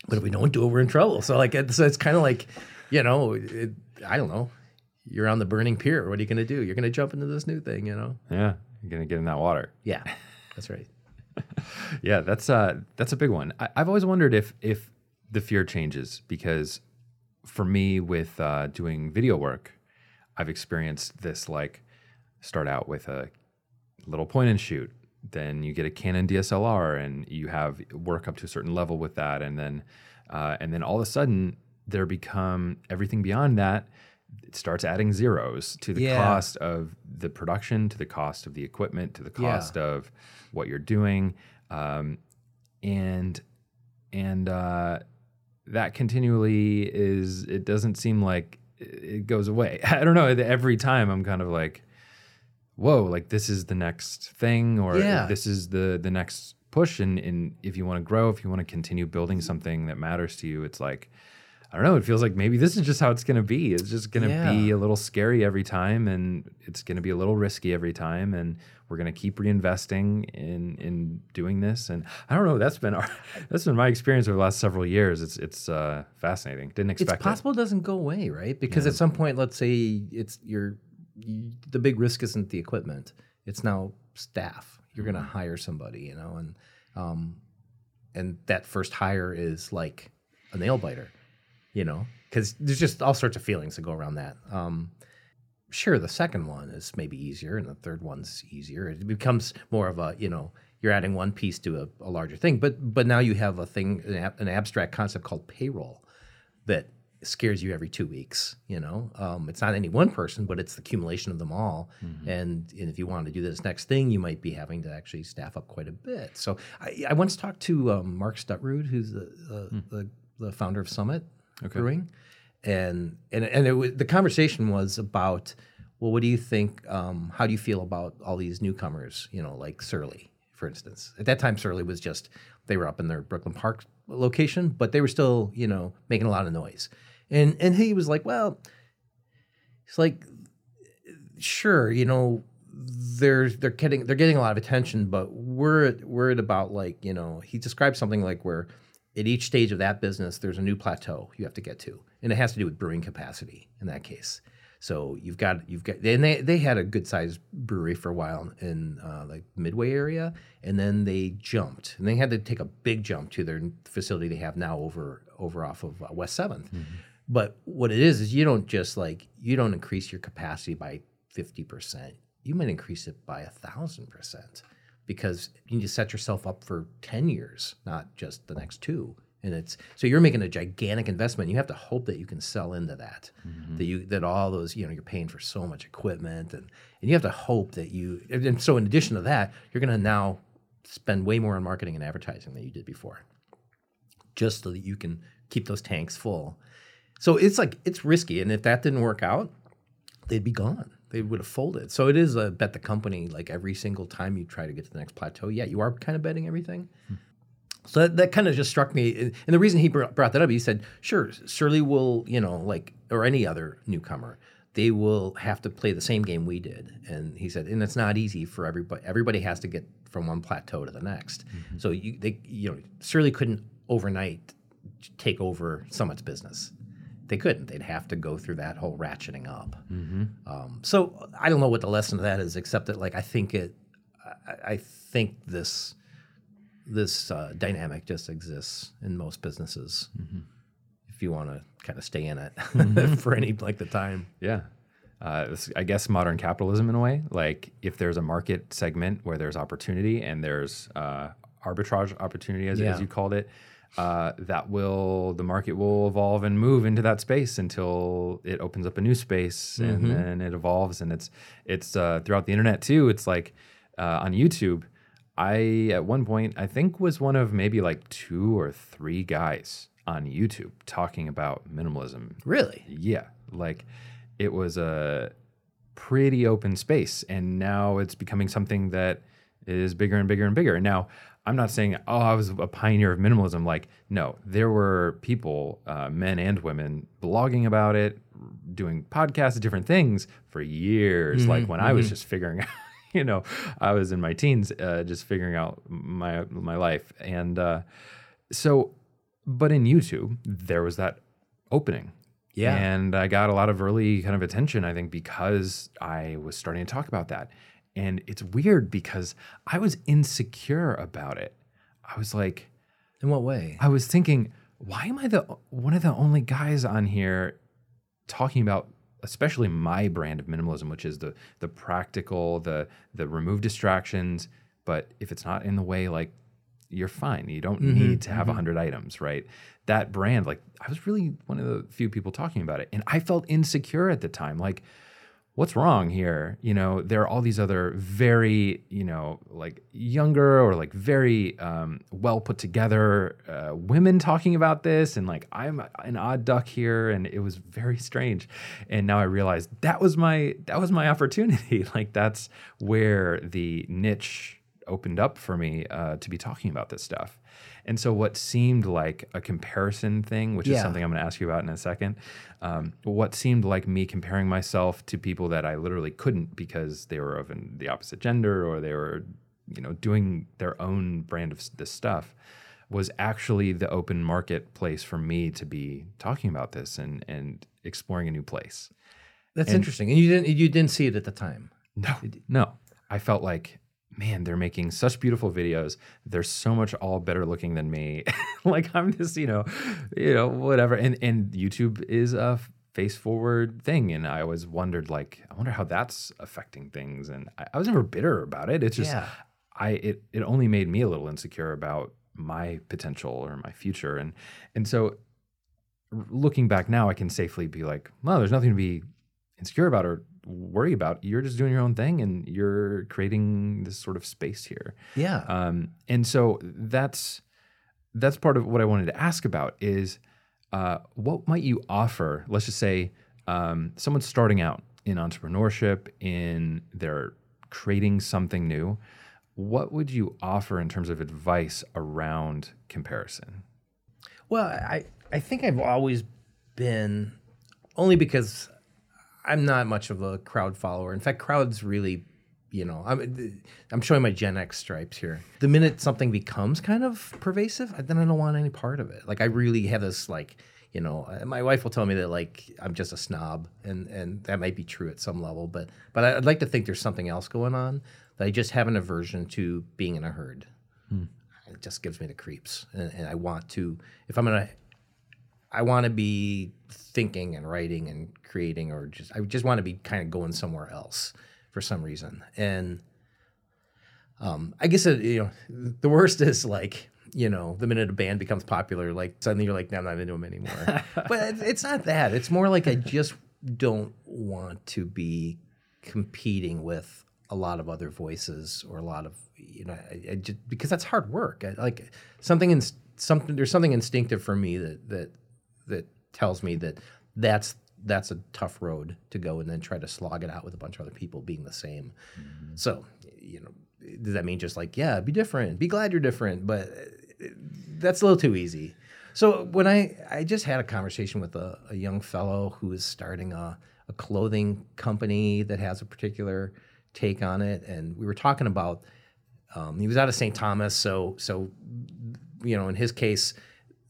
[SPEAKER 2] But if we don't do it, we're in trouble. So like, it's, it's kind of like, you know, it, I don't know. You're on the burning pier. What are you going to do? You're going to jump into this new thing, you know?
[SPEAKER 1] Yeah. You're gonna get in that water.
[SPEAKER 2] Yeah, that's right.
[SPEAKER 1] Yeah, that's uh that's a big one. I, I've always wondered if if the fear changes because for me with uh, doing video work, I've experienced this like start out with a little point and shoot, then you get a Canon DSLR and you have work up to a certain level with that, and then uh, and then all of a sudden there become everything beyond that. It starts adding zeros to the
[SPEAKER 2] Yeah.
[SPEAKER 1] cost of the production, to the cost of the equipment, to the
[SPEAKER 2] Yeah.
[SPEAKER 1] cost of what you're doing, um, and and uh, that continually is. It doesn't seem like it goes away. I don't know. Every time I'm kind of like, whoa, like this is the next thing, or
[SPEAKER 2] Yeah.
[SPEAKER 1] this is the the next push. And, and if you want to grow, if you want to continue building something that matters to you, it's like, I don't know. It feels like maybe this is just how it's going to be. It's just going to
[SPEAKER 2] Yeah.
[SPEAKER 1] be a little scary every time, and it's going to be a little risky every time, and we're going to keep reinvesting in in doing this. And I don't know. That's been our that's been my experience over the last several years. It's it's uh, fascinating. Didn't expect it's
[SPEAKER 2] possible it. doesn't go away, right? Because at some point, let's say it's your you, the big risk isn't the equipment; it's now staff. You're going to hire somebody, you know, and um, and that first hire is like a nail biter, you know, because there's just all sorts of feelings that go around that. Um, sure, the second one is maybe easier, and the third one's easier. It becomes more of a, you know, you're adding one piece to a, a larger thing. But but now you have a thing, an, ab- an abstract concept called payroll that scares you every two weeks. You know, um, it's not any one person, but it's the accumulation of them all. And, and if you want to do this next thing, you might be having to actually staff up quite a bit. So I, I once talked to um, Mark Stutrud, who's the, uh, the the founder of Summit Brewing, and and and was, the conversation was about well, what do you think? Um, how do you feel about all these newcomers? You know, like Surly, for instance. At that time, Surly was just they were up in their Brooklyn Park location, but they were still you know making a lot of noise. And and he was like, well, it's like, sure, you know, they're they're getting they're getting a lot of attention, but we're we're at about like you know he described something like where at each stage of that business there's a new plateau you have to get to, and it has to do with brewing capacity in that case. So you've got you've got and they they had a good sized brewery for a while in uh, like Midway area, and then they jumped and they had to take a big jump to their facility they have now over over off of uh, West 7th But what it is is you don't just like you don't increase your capacity by fifty percent. You might increase it by a thousand percent because you need to set yourself up for ten years, not just the next two. And it's so you're making a gigantic investment. You have to hope that you can sell into that. Mm-hmm. That you that all those you know you're paying for so much equipment and and you have to hope that you and and so in addition to that you're going to now spend way more on marketing and advertising than you did before just so that you can keep those tanks full. So it's like it's risky, and if that didn't work out, they'd be gone. They would have folded. So it is a bet the company. Like every single time you try to get to the next plateau, yeah, you are kind of betting everything. So that, that kind of just struck me. And the reason he brought brought that up, he said, sure, Surly will, you know, like, or any other newcomer, they will have to play the same game we did. And he said, and it's not easy for everybody. Everybody has to get from one plateau to the next. Mm-hmm. So you, they, you know, Surly couldn't overnight take over Summit's business. They couldn't. They'd have to go through that whole ratcheting up. Um, so I don't know what the lesson of that is, except that like I think it, I, I think this this uh, dynamic just exists in most businesses. If you want to kind of stay in it for any like the time.
[SPEAKER 1] Yeah. Uh, it's, I guess modern capitalism in a way. Like if there's a market segment where there's opportunity and there's uh, arbitrage opportunity, as,
[SPEAKER 2] Yeah.
[SPEAKER 1] as you called it, uh, that will the market will evolve and move into that space until it opens up a new space and then it evolves and it's it's uh, throughout the internet too. It's like uh, on YouTube. I at one point I think was one of maybe like two or three guys on YouTube talking about minimalism
[SPEAKER 2] Really?
[SPEAKER 1] yeah, like it was a pretty open space, and now it's becoming something that is bigger and bigger and bigger. And now I'm not saying, oh, I was a pioneer of minimalism. Like, no, there were people, uh, men and women, blogging about it, doing podcasts, different things for years. like when I was just figuring out. You know, I was in my teens, uh, just figuring out my my life, and uh, so, but in YouTube, there was that opening.
[SPEAKER 2] Yeah.
[SPEAKER 1] And I got a lot of early kind of attention, I think, because I was starting to talk about that. And it's weird because I was insecure about it. I was like,
[SPEAKER 2] In what way?
[SPEAKER 1] I was thinking, why am I the one of the only guys on here talking about especially my brand of minimalism, which is the the practical, the the remove distractions, but if it's not in the way, like you're fine. You don't mm-hmm, need to have a mm-hmm. hundred items, right? That brand, like I was really one of the few people talking about it. And I felt insecure at the time. Like, what's wrong here? You know, there are all these other very, you know, like younger or like very um, well put together uh, women talking about this, and like I'm an odd duck here, and it was very strange. And now I realize that was my that was my opportunity. like that's where the niche opened up for me uh, to be talking about this stuff. And so, what seemed like a comparison thing, which is something I'm going to ask you about in a second, um, what seemed like me comparing myself to people that I literally couldn't because they were of an, the opposite gender or they were, you know, doing their own brand of this stuff, was actually the open marketplace for me to be talking about this and and exploring a new place.
[SPEAKER 2] That's
[SPEAKER 1] And-
[SPEAKER 2] interesting. And you didn't you didn't see it at the time.
[SPEAKER 1] No, no. I felt like, man, they're making such beautiful videos. They're so much all better looking than me. like I'm just, you know, you know, whatever. And and YouTube is a face forward thing, and I always wondered, like, I wonder how that's affecting things. And I, I was never bitter about it. It's just,
[SPEAKER 2] Yeah.
[SPEAKER 1] I it it only made me a little insecure about my potential or my future, and and so looking back now, I can safely be like, well, there's nothing to be insecure about or worry about. You're just doing your own thing and you're creating this sort of space here.
[SPEAKER 2] Yeah.
[SPEAKER 1] Um, and so that's that's part of what I wanted to ask about is uh, what might you offer? Let's just say um, someone's starting out in entrepreneurship, in their creating something new. What would you offer in terms of advice around comparison?
[SPEAKER 2] Well, I I think I've always been only because I'm not much of a crowd follower. In fact, crowds really, you know, I'm I'm showing my Gen X stripes here. The minute something becomes kind of pervasive, then I don't want any part of it. Like I really have this like, you know, uh, my wife will tell me that like I'm just a snob, and and that might be true at some level, but but I'd like to think there's something else going on that I just have an aversion to being in a herd. It just gives me the creeps, and, and I want to if I'm gonna I want to be thinking and writing and creating, or just I just want to be kind of going somewhere else for some reason. And um, I guess it, you know the worst is like you know the minute a band becomes popular, like suddenly you're like, no, I'm not into them anymore. but it's, it's not that. It's more like I just don't want to be competing with a lot of other voices or a lot of you know I, I just, because that's hard work. I, like something in something there's something instinctive for me that that that tells me that that's that's a tough road to go and then try to slog it out with a bunch of other people being the same. So, you know, does that mean just like, yeah, be different, be glad you're different, but uh, that's a little too easy. So when I I just had a conversation with a, a young fellow who is starting a, a clothing company that has a particular take on it, and we were talking about um, he was out of St. Thomas, so so you know in his case,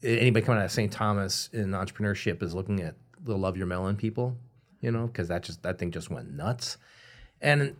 [SPEAKER 2] anybody coming out of St. Thomas in entrepreneurship is looking at the love your melon people, you know, because that just that thing just went nuts, and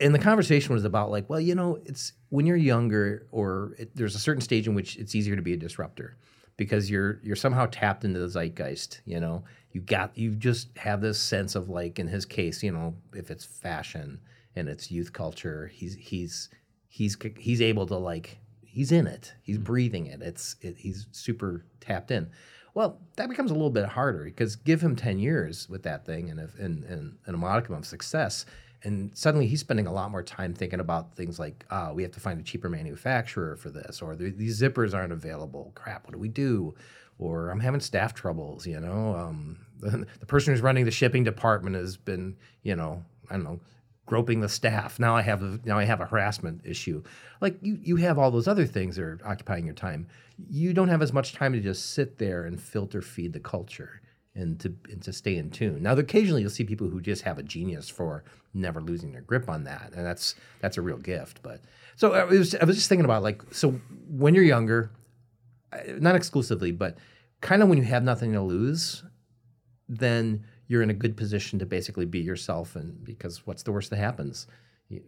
[SPEAKER 2] and the conversation was about like, well, you know, it's when you're younger, or it, there's a certain stage in which it's easier to be a disruptor because you're you're somehow tapped into the zeitgeist. You know, you got you just have this sense of like, in his case, you know, if it's fashion and it's youth culture, he's he's he's he's able to like he's in it, he's breathing it. It's it, he's super tapped in. Well, that becomes a little bit harder because give him ten years with that thing and if, and, and, and a modicum of success, and suddenly he's spending a lot more time thinking about things like, ah, we have to find a cheaper manufacturer for this, or these zippers aren't available. Crap, what do we do? Or I'm having staff troubles. You know, um, the, the person who's running the shipping department has been, you know, I don't know, groping the staff. Now I have a now I have a harassment issue. Like you you have all those other things that are occupying your time. You don't have as much time to just sit there and filter feed the culture and to and to stay in tune. Now occasionally you'll see people who just have a genius for never losing their grip on that, and that's that's a real gift. But so I was I was just thinking about like so when you're younger, uh, not exclusively, but kind of when you have nothing to lose, then you're in a good position to basically be yourself. And because what's the worst that happens?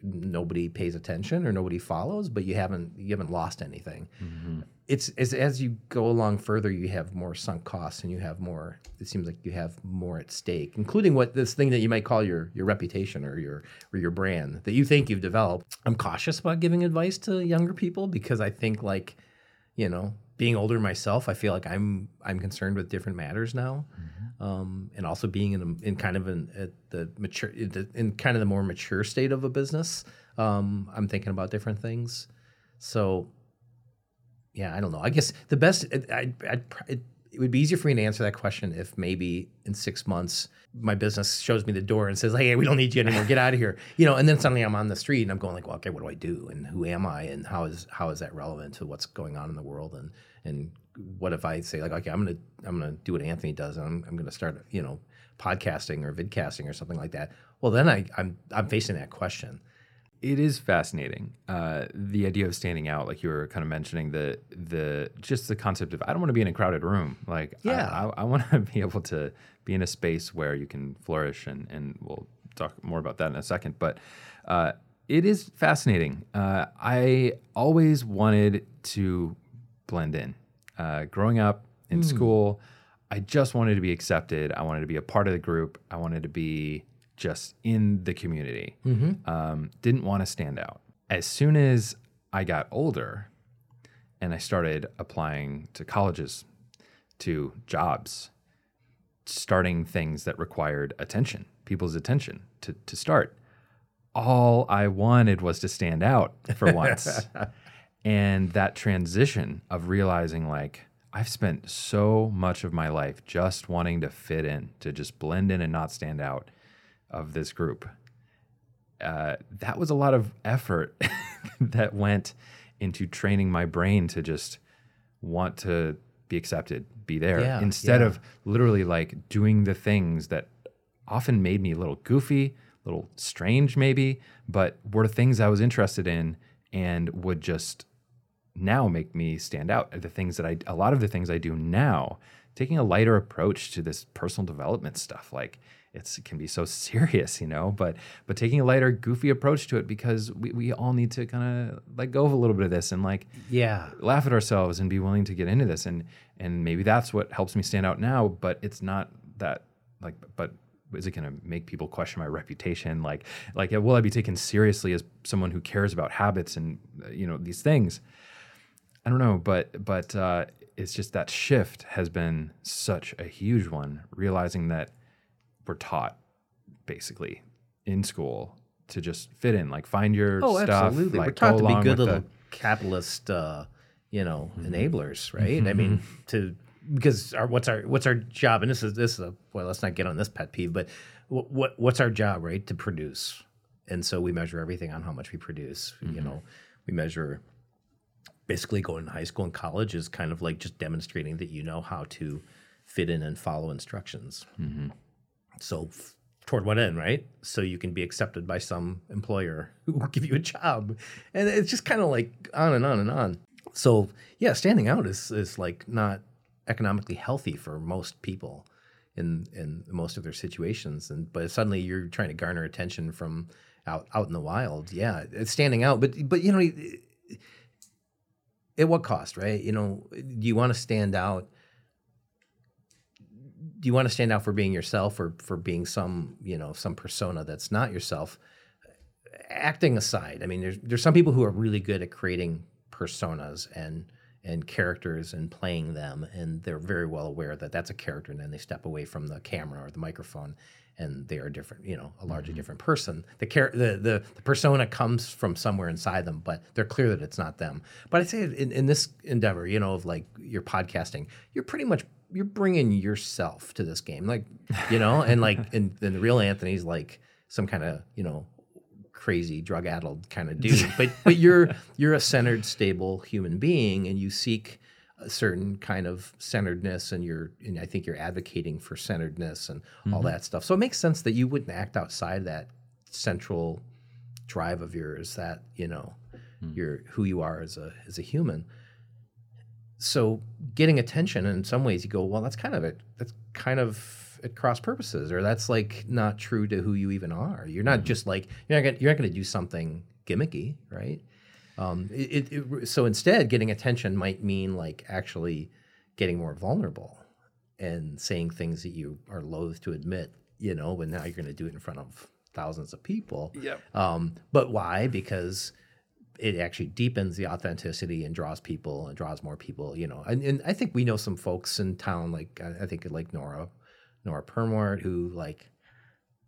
[SPEAKER 2] Nobody pays attention or nobody follows, but you haven't you haven't lost anything. Mm-hmm. It's, it's as you go along further, you have more sunk costs and you have more. It seems like you have more at stake, including what this thing that you might call your your reputation or your or your brand that you think you've developed. I'm cautious about giving advice to younger people because I think like you know being older myself i feel like i'm i'm concerned with different matters now. Um, and also being in, a, in kind of an at the mature in, in kind of the more mature state of a business um, i'm thinking about different things. So yeah i don't know. I guess the best I, I, I, it, it would be easier for me to answer that question if maybe in six months my business shows me the door and says, "Hey, we don't need you anymore. Get out of here." You know, and then suddenly I'm on the street and I'm going like, "Well, okay, what do I do? And who am I? And how is how is that relevant to what's going on in the world? And and what if I say like, okay, I'm gonna I'm gonna do what Anthony does and I'm I'm gonna start you know podcasting or vidcasting or something like that. Well, then I I'm I'm facing that question.
[SPEAKER 1] It is fascinating. Uh, the idea of standing out, like you were kind of mentioning, the the just the concept of I don't want to be in a crowded room. Like
[SPEAKER 2] Yeah.
[SPEAKER 1] I, I, I want to be able to be in a space where you can flourish, and and we'll talk more about that in a second. But uh, it is fascinating. Uh, I always wanted to blend in. Uh, growing up in school, I just wanted to be accepted. I wanted to be a part of the group. I wanted to be just in the community. Um, didn't want to stand out. As soon as I got older and I started applying to colleges, to jobs, starting things that required attention, people's attention to, to start, all I wanted was to stand out for once. and that transition of realizing, like, I've spent so much of my life just wanting to fit in, to just blend in and not stand out of this group. Uh, that was a lot of effort that went into training my brain to just want to be accepted, be there,
[SPEAKER 2] Yeah,
[SPEAKER 1] instead
[SPEAKER 2] yeah.
[SPEAKER 1] of literally like doing the things that often made me a little goofy, a little strange, maybe, but were things I was interested in and would just now make me stand out. The things that I, a lot of the things I do now, taking a lighter approach to this personal development stuff, like it's, it can be so serious, you know, but, but taking a lighter, goofy approach to it because we, we all need to kind of let go of a little bit of this and like
[SPEAKER 2] Yeah.
[SPEAKER 1] laugh at ourselves and be willing to get into this. And, and maybe that's what helps me stand out now, but it's not that like, but is it going to make people question my reputation? Like, like, will I be taken seriously as someone who cares about habits and, uh, you know, these things? I don't know, but but uh, it's just that shift has been such a huge one. Realizing that we're taught basically in school to just fit in, like find your
[SPEAKER 2] Oh,
[SPEAKER 1] stuff.
[SPEAKER 2] absolutely.
[SPEAKER 1] Like,
[SPEAKER 2] We're taught to be good little
[SPEAKER 1] the-
[SPEAKER 2] capitalist, uh, you know, mm-hmm. enablers, right? I mean, mm-hmm. to because our what's our what's our job? And this is this is a well, let's not get on this pet peeve, but what, what what's our job, right? To produce, and so we measure everything on how much we produce. You mm-hmm. know, we measure basically going to high school and college is kind of like just demonstrating that you know how to fit in and follow instructions. So, f- toward what end, right? So you can be accepted by some employer who will give you a job, and it's just kind of like on and on and on. So, yeah, standing out is is like not economically healthy for most people in in most of their situations. And but suddenly you're trying to garner attention from out out in the wild. Yeah, it's standing out, but but you know. At what cost, right? You know, do you want to stand out you want to stand out for being yourself or for being some you know some persona that's not yourself acting aside i mean there's there's some people who are really good at creating personas and and characters and playing them and they're very well aware that that's a character and then they step away from the camera or the microphone and they are different you know a largely mm-hmm. different person. The, char- the the the persona comes from somewhere inside them but they're clear that it's not them. But i'd say in, in this endeavor you know of like your podcasting you're pretty much you're bringing yourself to this game like you know and like and, and the real anthony's like some kind of you know crazy drug addled kind of dude but but you're you're a centered stable human being and you seek a certain kind of centeredness and you're and I think you're advocating for centeredness and all mm-hmm. that stuff. So it makes sense that you wouldn't act outside that central drive of yours that, you know, hmm. you're who you are as a as a human. So getting attention in some ways you go, well, that's kind of it. That's kind of at cross purposes, or that's like not true to who you even are. You're not just like you're not gonna, you're not going to do something gimmicky, right? Um, it, it, it- so instead, getting attention might mean like actually getting more vulnerable and saying things that you are loath to admit. You know, but now you're going to do it in front of thousands of people.
[SPEAKER 1] Yep.
[SPEAKER 2] Um, but why? Because it actually deepens the authenticity and draws people and draws more people. You know, and, and I think we know some folks in town, like I think like Nora, Nora Permort, who like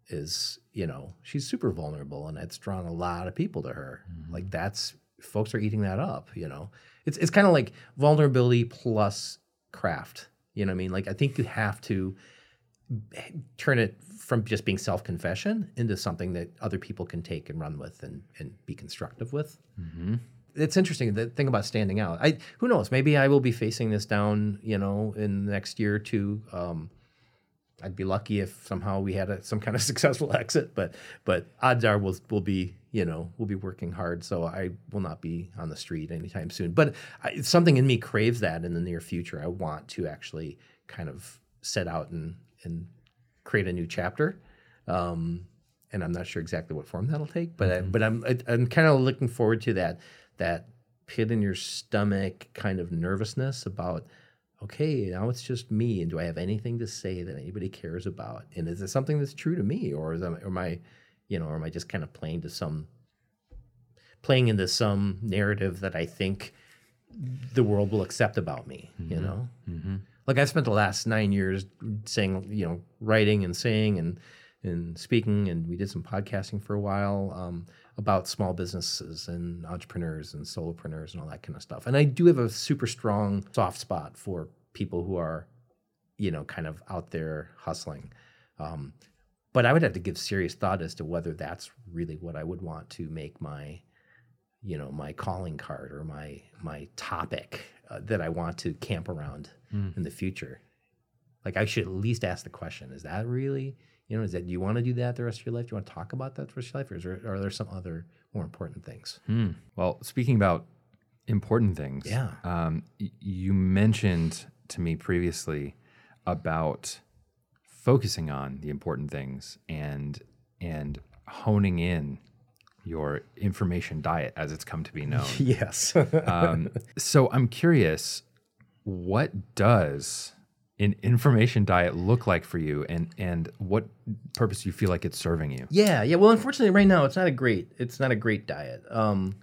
[SPEAKER 2] is you know she's super vulnerable and it's drawn a lot of people to her. Mm-hmm. Like that's folks are eating that up. You know, it's it's kind of like vulnerability plus craft. You know what I mean? Like I think you have to eh, turn it from just being self confession into something that other people can take and run with and, and be constructive with. It's interesting. The thing about standing out, I who knows? Maybe I will be facing this down, you know, in the next year or two. Um, I'd be lucky if somehow we had a, some kind of successful exit, but but odds are we'll we'll be you know we'll be working hard, so I will not be on the street anytime soon. But I, something in me craves that in the near future. I want to actually kind of set out and and create a new chapter, um, and I'm not sure exactly what form that'll take, but I, mm-hmm. but I'm I, I'm kind of looking forward to that that pit in your stomach kind of nervousness about okay, now it's just me, and do I have anything to say that anybody cares about? And is it something that's true to me, or is I, or am I, you know, or am I just kind of playing to some, playing into some narrative that I think the world will accept about me? You mm-hmm. know, mm-hmm. Like I spent the last nine years saying, you know, writing and saying and and speaking, and we did some podcasting for a while um, about small businesses and entrepreneurs and solopreneurs and all that kind of stuff. And I do have a super strong soft spot for people who are, you know, kind of out there hustling. Um, but I would have to give serious thought as to whether that's really what I would want to make my, you know, my calling card or my my topic uh, that I want to camp around in the future. Like I should at least ask the question: Is that really, you know, is that do you want to do that the rest of your life? Do you want to talk about that the rest of your life, or is there, are there some other more important things?
[SPEAKER 1] Hmm. Well, speaking about important things,
[SPEAKER 2] Yeah.
[SPEAKER 1] um, y- you mentioned to me previously about focusing on the important things and and honing in your information diet as it's come to be known.
[SPEAKER 2] Yes.
[SPEAKER 1] um, so I'm curious, what does an information diet look like for you, and and what purpose do you feel like it's serving you?
[SPEAKER 2] Yeah, yeah. Well, unfortunately, right now it's not a great. It's not a great diet. Um,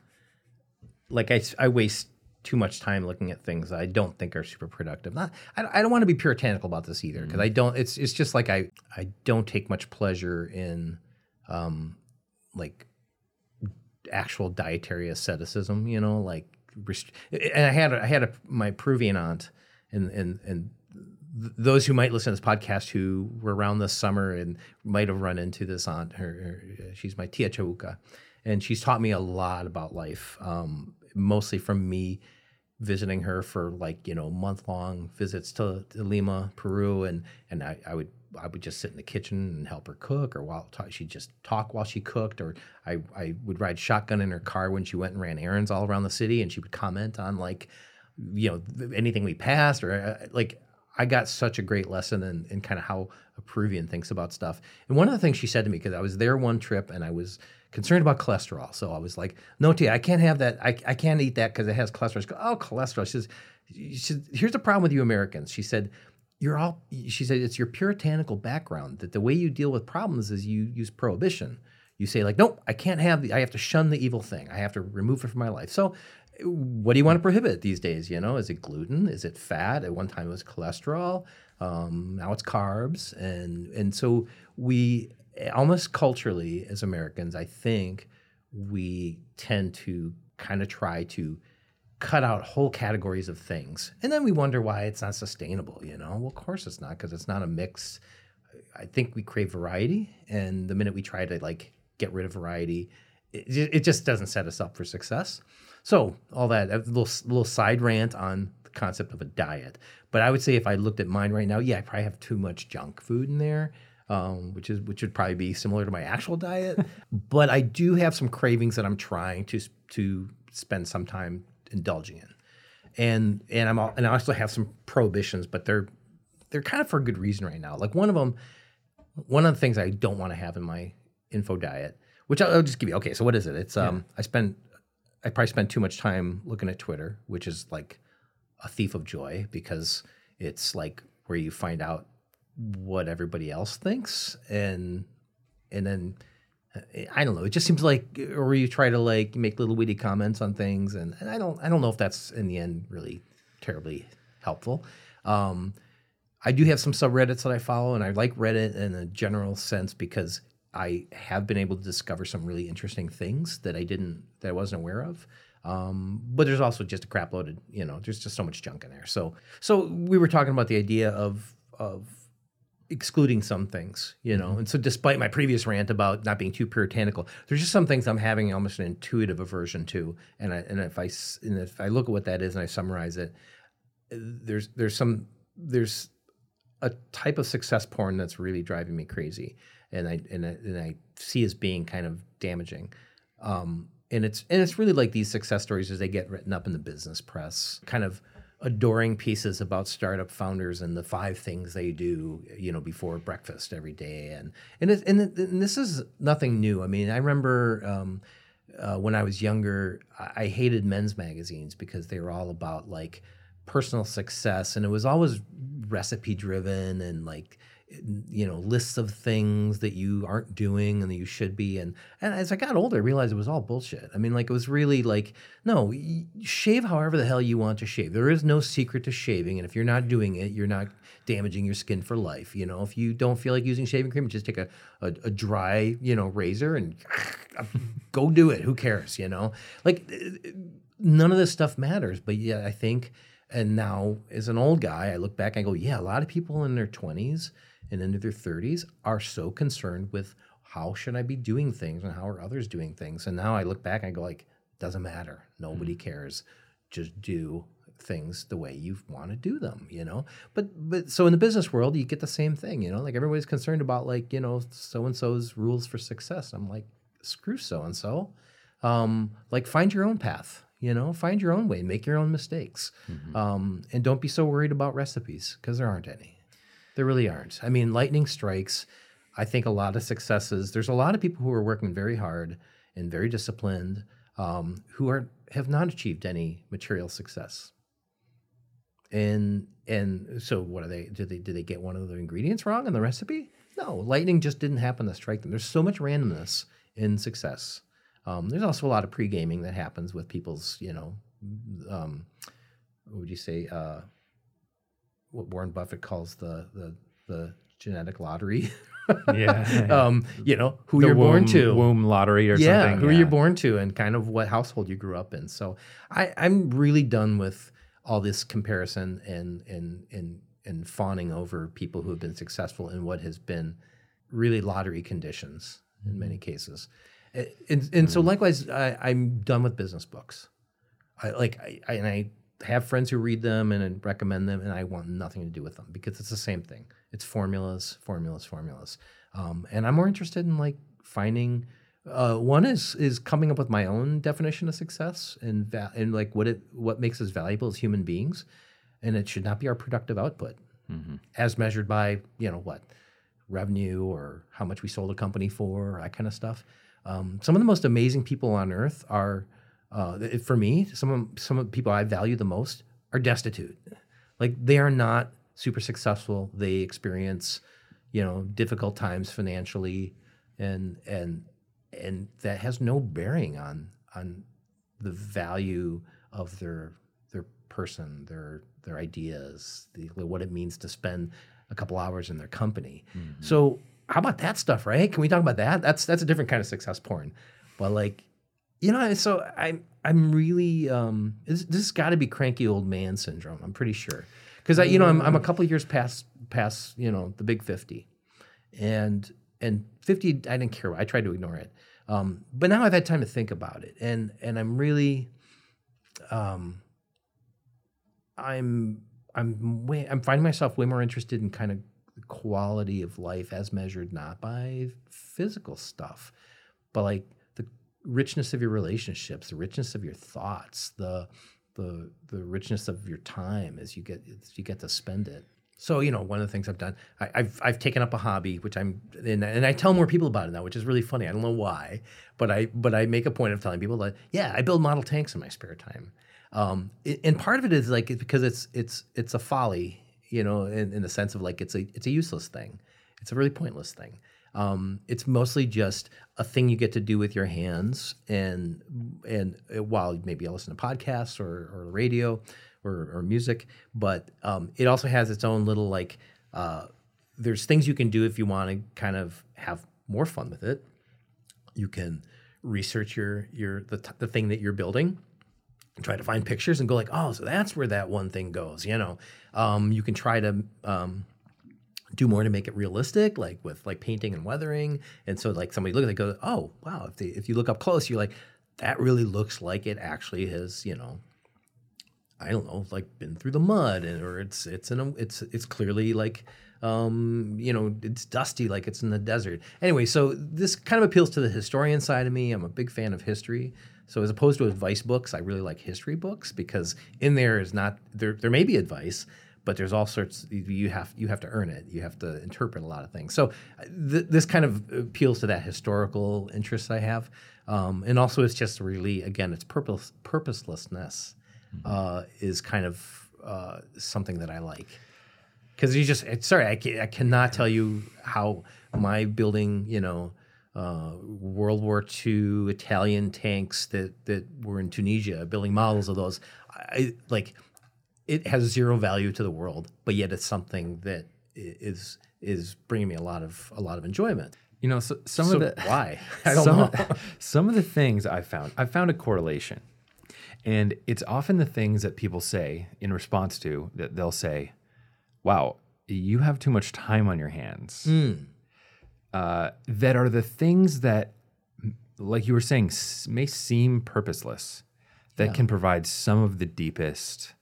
[SPEAKER 2] like I waste too much time looking at things that I don't think are super productive. Not, I, I don't want to be puritanical about this either because I don't. It's it's just like I I don't take much pleasure in, um, like actual dietary asceticism. You know, like rest- and I had I had a, my Peruvian aunt and and and th- those who might listen to this podcast who were around this summer and might have run into this aunt. Her, her she's my tia Chauca, and she's taught me a lot about life. Um, mostly from me visiting her for like you know month long visits to, to Lima, Peru, and and I, I would I would just sit in the kitchen and help her cook, or while she'd just talk while she cooked, or I I would ride shotgun in her car when she went and ran errands all around the city, and she would comment on like you know anything we passed, or uh, like I got such a great lesson in, in kind of how a Peruvian thinks about stuff. And one of the things she said to me because I was there one trip and I was concerned about cholesterol. So I was like, no, Tia, I can't have that. I, I can't eat that because it has cholesterol. She goes, oh, cholesterol. She says, she here's the problem with you Americans. She said, you're all, she said, it's your puritanical background that the way you deal with problems is you use prohibition. You say like, nope, I can't have the, I have to shun the evil thing. I have to remove it from my life. So what do you want to prohibit these days? You know, is it gluten? Is it fat? At one time it was cholesterol. Um, now it's carbs, and and so we almost culturally as Americans, I think we tend to kind of try to cut out whole categories of things, and then we wonder why it's not sustainable. You know, well, of course it's not because it's not a mix. I think we crave variety, and the minute we try to like get rid of variety, it, it just doesn't set us up for success. So all that a little little side rant on the concept of a diet. But I would say if I looked at mine right now, yeah, I probably have too much junk food in there, um, which is which would probably be similar to my actual diet. but I do have some cravings that I'm trying to to spend some time indulging in, and and I'm all, and I also have some prohibitions, but they're they're kind of for a good reason right now. Like one of them, one of the things I don't want to have in my info diet, which I'll, I'll just give you. Okay, so what is it? It's um, I spend, I probably spend too much time looking at Twitter, which is like a thief of joy because it's like where you find out what everybody else thinks, and and then I don't know. It just seems like, or you try to like make little witty comments on things, and, and I don't, I don't know if that's in the end really terribly helpful. Um, I do have some subreddits that I follow, and I like Reddit in a general sense because I have been able to discover some really interesting things that I didn't, that I wasn't aware of. Um, but there's also just a crap loaded, you know, there's just so much junk in there. So, so we were talking about the idea of of excluding some things, you know. And so, despite my previous rant about not being too puritanical, there's just some things I'm having almost an intuitive aversion to. And I, and if I and if I look at what that is and I summarize it, there's there's some there's a type of success porn that's really driving me crazy, and I and I, and I see as being kind of damaging. Um, and it's and it's really like these success stories as they get written up in the business press, kind of adoring pieces about startup founders and the five things they do, you know, before breakfast every day, and and it, and, it, and this is nothing new. I mean, I remember. Um, uh, when I was younger, I, I hated men's magazines because they were all about like personal success, and it was always recipe driven and like you know lists of things that you aren't doing and that you should be and and as i got older i realized it was all bullshit. I mean like it was really like no shave however the hell you want to shave. There is no secret to shaving and if you're not doing it you're not damaging your skin for life you know? If you don't feel like using shaving cream just take a, a, a dry you know razor and um, go do it. Who cares you know? Like none of this stuff matters but yeah i think and now as an old guy i look back and I go yeah a lot of people in their 20s and into their 30s are so concerned with how should i be doing things and how are others doing things. And now i look back and i go like doesn't matter. Nobody cares. Just do things the way you want to do them you know? But but so in the business world you get the same thing you know? Like everybody's concerned about like you know so and so's rules for success. I'm like screw so and so um like find your own path you know? Find your own way. Make your own mistakes. Um and don't be so worried about recipes because there aren't any there really aren't. I mean, lightning strikes. I think a lot of successes. There's a lot of people who are working very hard and very disciplined, um, who are have not achieved any material success. And and so what are they? Did they did they get one of the ingredients wrong in the recipe? No, lightning just didn't happen to strike them. There's so much randomness in success. Um, there's also a lot of pre gaming that happens with people's, you know, um, what would you say? Uh, what Warren Buffett calls the the the genetic lottery.
[SPEAKER 1] Yeah.
[SPEAKER 2] um, you know who
[SPEAKER 1] The
[SPEAKER 2] you're born to.
[SPEAKER 1] Womb lottery or
[SPEAKER 2] yeah,
[SPEAKER 1] something.
[SPEAKER 2] who you're born to, and kind of what household you grew up in. So I, I'm really done with all this comparison and and and and fawning over people who have been successful in what has been really lottery conditions in many cases. And, and, and so likewise, I, I'm done with business books. I like I, I and I have friends who read them and, and recommend them, and I want nothing to do with them because it's the same thing. It's formulas, formulas, formulas. Um, and I'm more interested in like finding. Uh, one is is coming up with my own definition of success and va- and like what it what makes us valuable as human beings, and it should not be our productive output as measured by you know what revenue or how much we sold a company for, or that kind of stuff. Um, some of the most amazing people on earth are, uh, for me, some of some of the people I value the most are destitute. Like they are not super successful. They experience, you know, difficult times financially, and and and that has no bearing on on the value of their their person, their their ideas, the, what it means to spend a couple hours in their company. So how about that stuff, right? Can we talk about that? That's that's a different kind of success porn. But like, you know, so I'm I'm really um this, this has got to be cranky old man syndrome. I'm pretty sure because I you know I'm I'm a couple years past past you know the big fifty, and and fifty I didn't care. I tried to ignore it. Um, but now I've had time to think about it, and and I'm really, um, I'm I'm way I'm finding myself way more interested in kind of quality of life as measured not by physical stuff, but like richness of your relationships, the richness of your thoughts, the the the richness of your time as you get as you get to spend it. So you know, one of the things I've done, I, I've I've taken up a hobby, which I'm and, and I tell more people about it now, which is really funny. I don't know why, but I but I make a point of telling people that yeah, I build model tanks in my spare time. Um, and part of it is like because it's it's it's a folly, you know, in, in the sense of like it's a it's a useless thing, it's a really pointless thing. Um, it's mostly just a thing you get to do with your hands, and and uh, while maybe I'll listen to podcasts or or radio or, or music, but um, it also has its own little like uh, there's things you can do if you want to kind of have more fun with it. You can research your your the, t- the thing that you're building try to find pictures and go like, oh, so that's where that one thing goes. You know, um, you can try to um, do more to make it realistic, like with like painting and weathering. And so like somebody look at it, goes, oh wow, if they, if you look up close, you're like, that really looks like it actually has, you know, I don't know, like been through the mud, and or it's it's in a it's it's clearly like um, you know, it's dusty like it's in the desert. Anyway, so this kind of appeals to the historian side of me. I'm a big fan of history. So as opposed to advice books, I really like history books because in there is not there there may be advice, but there's all sorts you have you have to earn it. You have to interpret a lot of things. So th- this kind of appeals to that historical interest I have. Um, and also it's just really again it's purpose purposelessness uh, is kind of uh, something that I like because you just sorry I, I cannot tell you how my building you know uh, World War II Italian tanks that that were in Tunisia building models of those I like it has zero value to the world but yet it's something that is is bringing me a lot of a lot of enjoyment.
[SPEAKER 1] You know, so, some
[SPEAKER 2] so
[SPEAKER 1] of the
[SPEAKER 2] why? I don't
[SPEAKER 1] some,
[SPEAKER 2] know.
[SPEAKER 1] some of the things I found, I found a correlation. And it's often the things that people say in response to that they'll say, wow, you have too much time on your hands. Uh, that are the things that, like you were saying, s- may seem purposeless, that can provide some of the deepest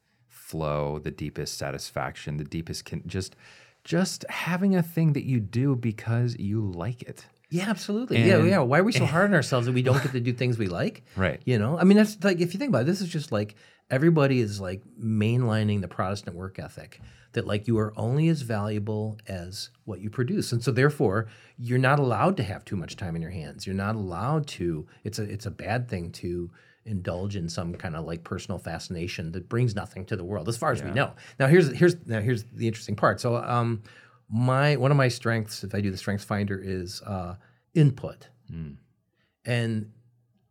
[SPEAKER 1] flow, the deepest satisfaction, the deepest can just just having a thing that you do because you like it.
[SPEAKER 2] Yeah, absolutely. yeah, yeah. Why are we so hard on ourselves that we don't get to do things we like?
[SPEAKER 1] Right.
[SPEAKER 2] You know, I mean, that's like if you think about it, this is just like everybody is like mainlining the Protestant work ethic that like you are only as valuable as what you produce, and so therefore you're not allowed to have too much time in your hands. You're not allowed to. It's a it's a bad thing to indulge in some kind of like personal fascination that brings nothing to the world, as far as we know. Now here's here's now here's the interesting part. So um, my one of my strengths, if I do the Strengths Finder, is uh, input. And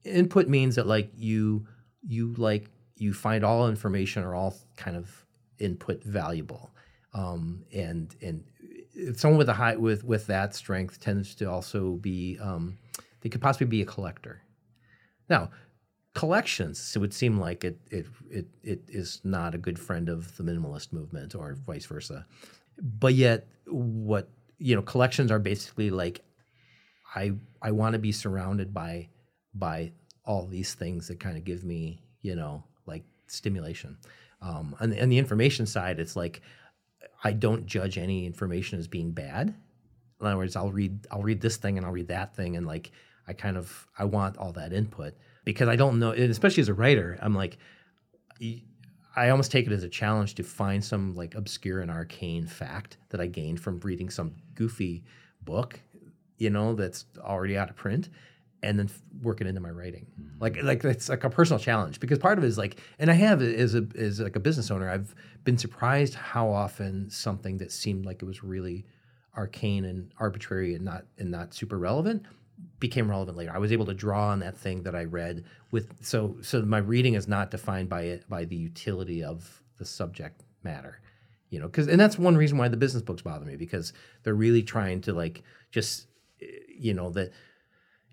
[SPEAKER 2] input means that like you you like you find all information or all kind of input valuable. Um, and and someone with a high with with that strength tends to also be um, they could possibly be a collector. Now collections it would seem like it it it, it is not a good friend of the minimalist movement or vice versa but yet what you know collections are basically like I I want to be surrounded by by all these things that kind of give me you know like stimulation. Um, and and the information side, it's like I don't judge any information as being bad. In other words, I'll read I'll read this thing and I'll read that thing and like I kind of I want all that input because I don't know, and especially as a writer, I'm like I almost take it as a challenge to find some like obscure and arcane fact that I gained from reading some goofy book, you know, that's already out of print, and then f- work it into my writing. Mm-hmm. Like like it's like a personal challenge because part of it is like, and I have as a as like a business owner, I've been surprised how often something that seemed like it was really arcane and arbitrary and not and not super relevant became relevant later. I was able to draw on that thing that I read with so so my reading is not defined by it by the utility of the subject matter. You know, cuz and that's one reason why the business books bother me because they're really trying to like just eh, you know that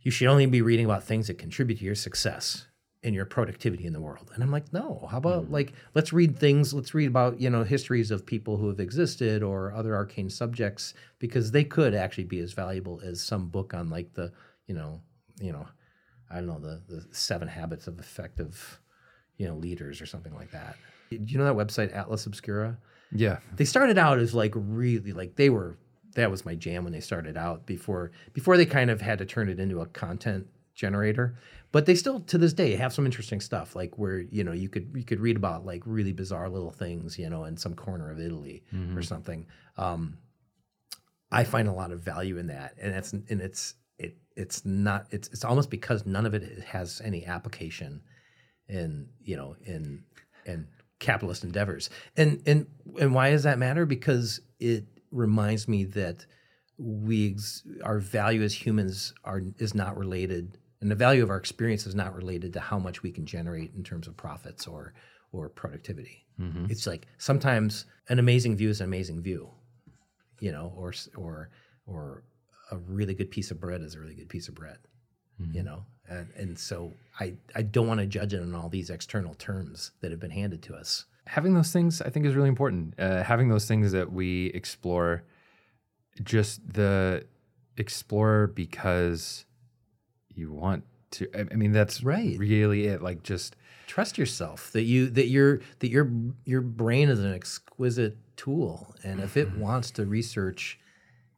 [SPEAKER 2] you should only be reading about things that contribute to your success and your productivity in the world. And I'm like, no, how about mm. like let's read things, let's read about, you know, histories of people who have existed or other arcane subjects because they could actually be as valuable as some book on like the, you know, you know, I don't know, the the seven habits of effective, you know, leaders or something like that. Do you know that website Atlas Obscura?
[SPEAKER 1] Yeah.
[SPEAKER 2] they started out as like really like they were that was my jam when they started out before before they kind of had to turn it into a content generator but they still to this day have some interesting stuff like where you know you could you could read about like really bizarre little things you know in some corner of Italy or something. Um i find a lot of value in that and it's and it's it it's not it's it's almost because none of it has any application in you know in in capitalist endeavors. And and and why does that matter? Because it reminds me that we ex- our value as humans are is not related and the value of our experience is not related to how much we can generate in terms of profits or or productivity it's like sometimes an amazing view is an amazing view you know or or or a really good piece of bread is a really good piece of bread you know. And, and so I I don't want to judge it on all these external terms that have been handed to us.
[SPEAKER 1] having those things i think is really important uh, having those things that we explore just the explore because you want to i, I mean that's
[SPEAKER 2] Right.
[SPEAKER 1] really it like just
[SPEAKER 2] Trust yourself that you that your that your your brain is an exquisite tool, and if it wants to research,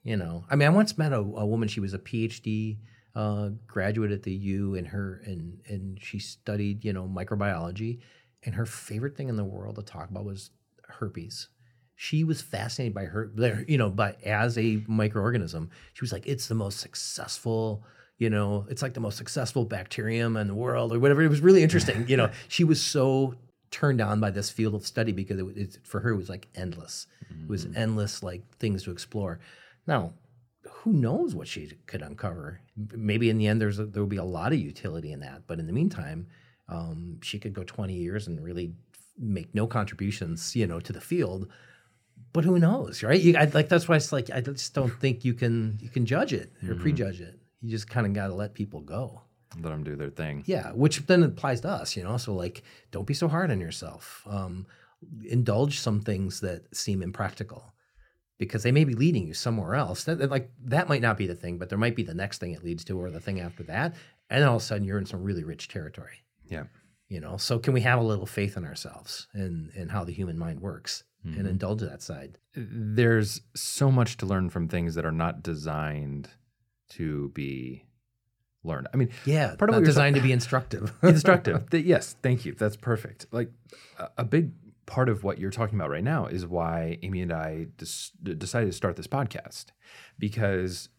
[SPEAKER 2] you know, I mean, I once met a, a woman. She was a PhD uh, graduate at the U, and her and and she studied you know microbiology, and her favorite thing in the world to talk about was herpes. She was fascinated by her, there, you know, by as a microorganism. She was like, it's the most successful, you know, it's like the most successful bacterium in the world, or whatever. It was really interesting. You know, she was so turned on by this field of study because it, was- it for her it was like endless. It was endless, like things to explore. Now, who knows what she could uncover? Maybe in the end, there's a, there will be a lot of utility in that. But in the meantime, um, she could go 20 years and really make no contributions, you know, to the field. But who knows, right? You, I, like that's why it's like I just don't think you can you can judge it or prejudge it. You just kind of got to let people go.
[SPEAKER 1] let them do their thing
[SPEAKER 2] Yeah, which then applies to us, you know. So like, don't be so hard on yourself. Um, indulge some things that seem impractical because they may be leading you somewhere else. That, like that might not be the thing, but there might be the next thing it leads to, or the thing after that, and all of a sudden you're in some really rich territory.
[SPEAKER 1] yeah
[SPEAKER 2] You know, so can we have a little faith in ourselves and and how the human mind works
[SPEAKER 1] Mm-hmm.
[SPEAKER 2] and indulge that side?
[SPEAKER 1] there's so much to learn from things that are not designed to be learned i mean
[SPEAKER 2] Yeah,
[SPEAKER 1] Part of what
[SPEAKER 2] designed to be instructive.
[SPEAKER 1] instructive. Th- yes, thank you. That's perfect. Like a, a big part of what you're talking about right now is why Amy and I dis- decided to start this podcast because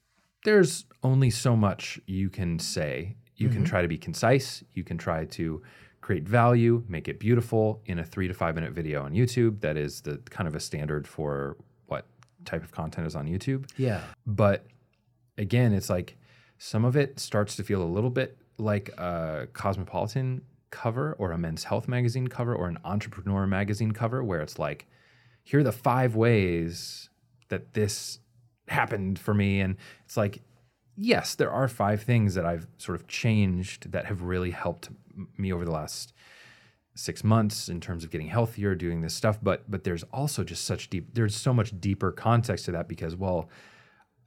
[SPEAKER 1] there's only so much you can say. You can mm-hmm. try to be concise. You can try to create value, make it beautiful in a three to five minute video on YouTube. That is the kind of a standard for what type of content is on YouTube.
[SPEAKER 2] yeah,
[SPEAKER 1] But again, it's like some of it starts to feel a little bit like a Cosmopolitan cover or a Men's Health magazine cover or an Entrepreneur magazine cover, where it's like, here are the five ways that this happened for me. And it's like, yes, there are five things that I've sort of changed that have really helped me over the last six months in terms of getting healthier, doing this stuff. But but there's also just such deep there's so much deeper context to that because well,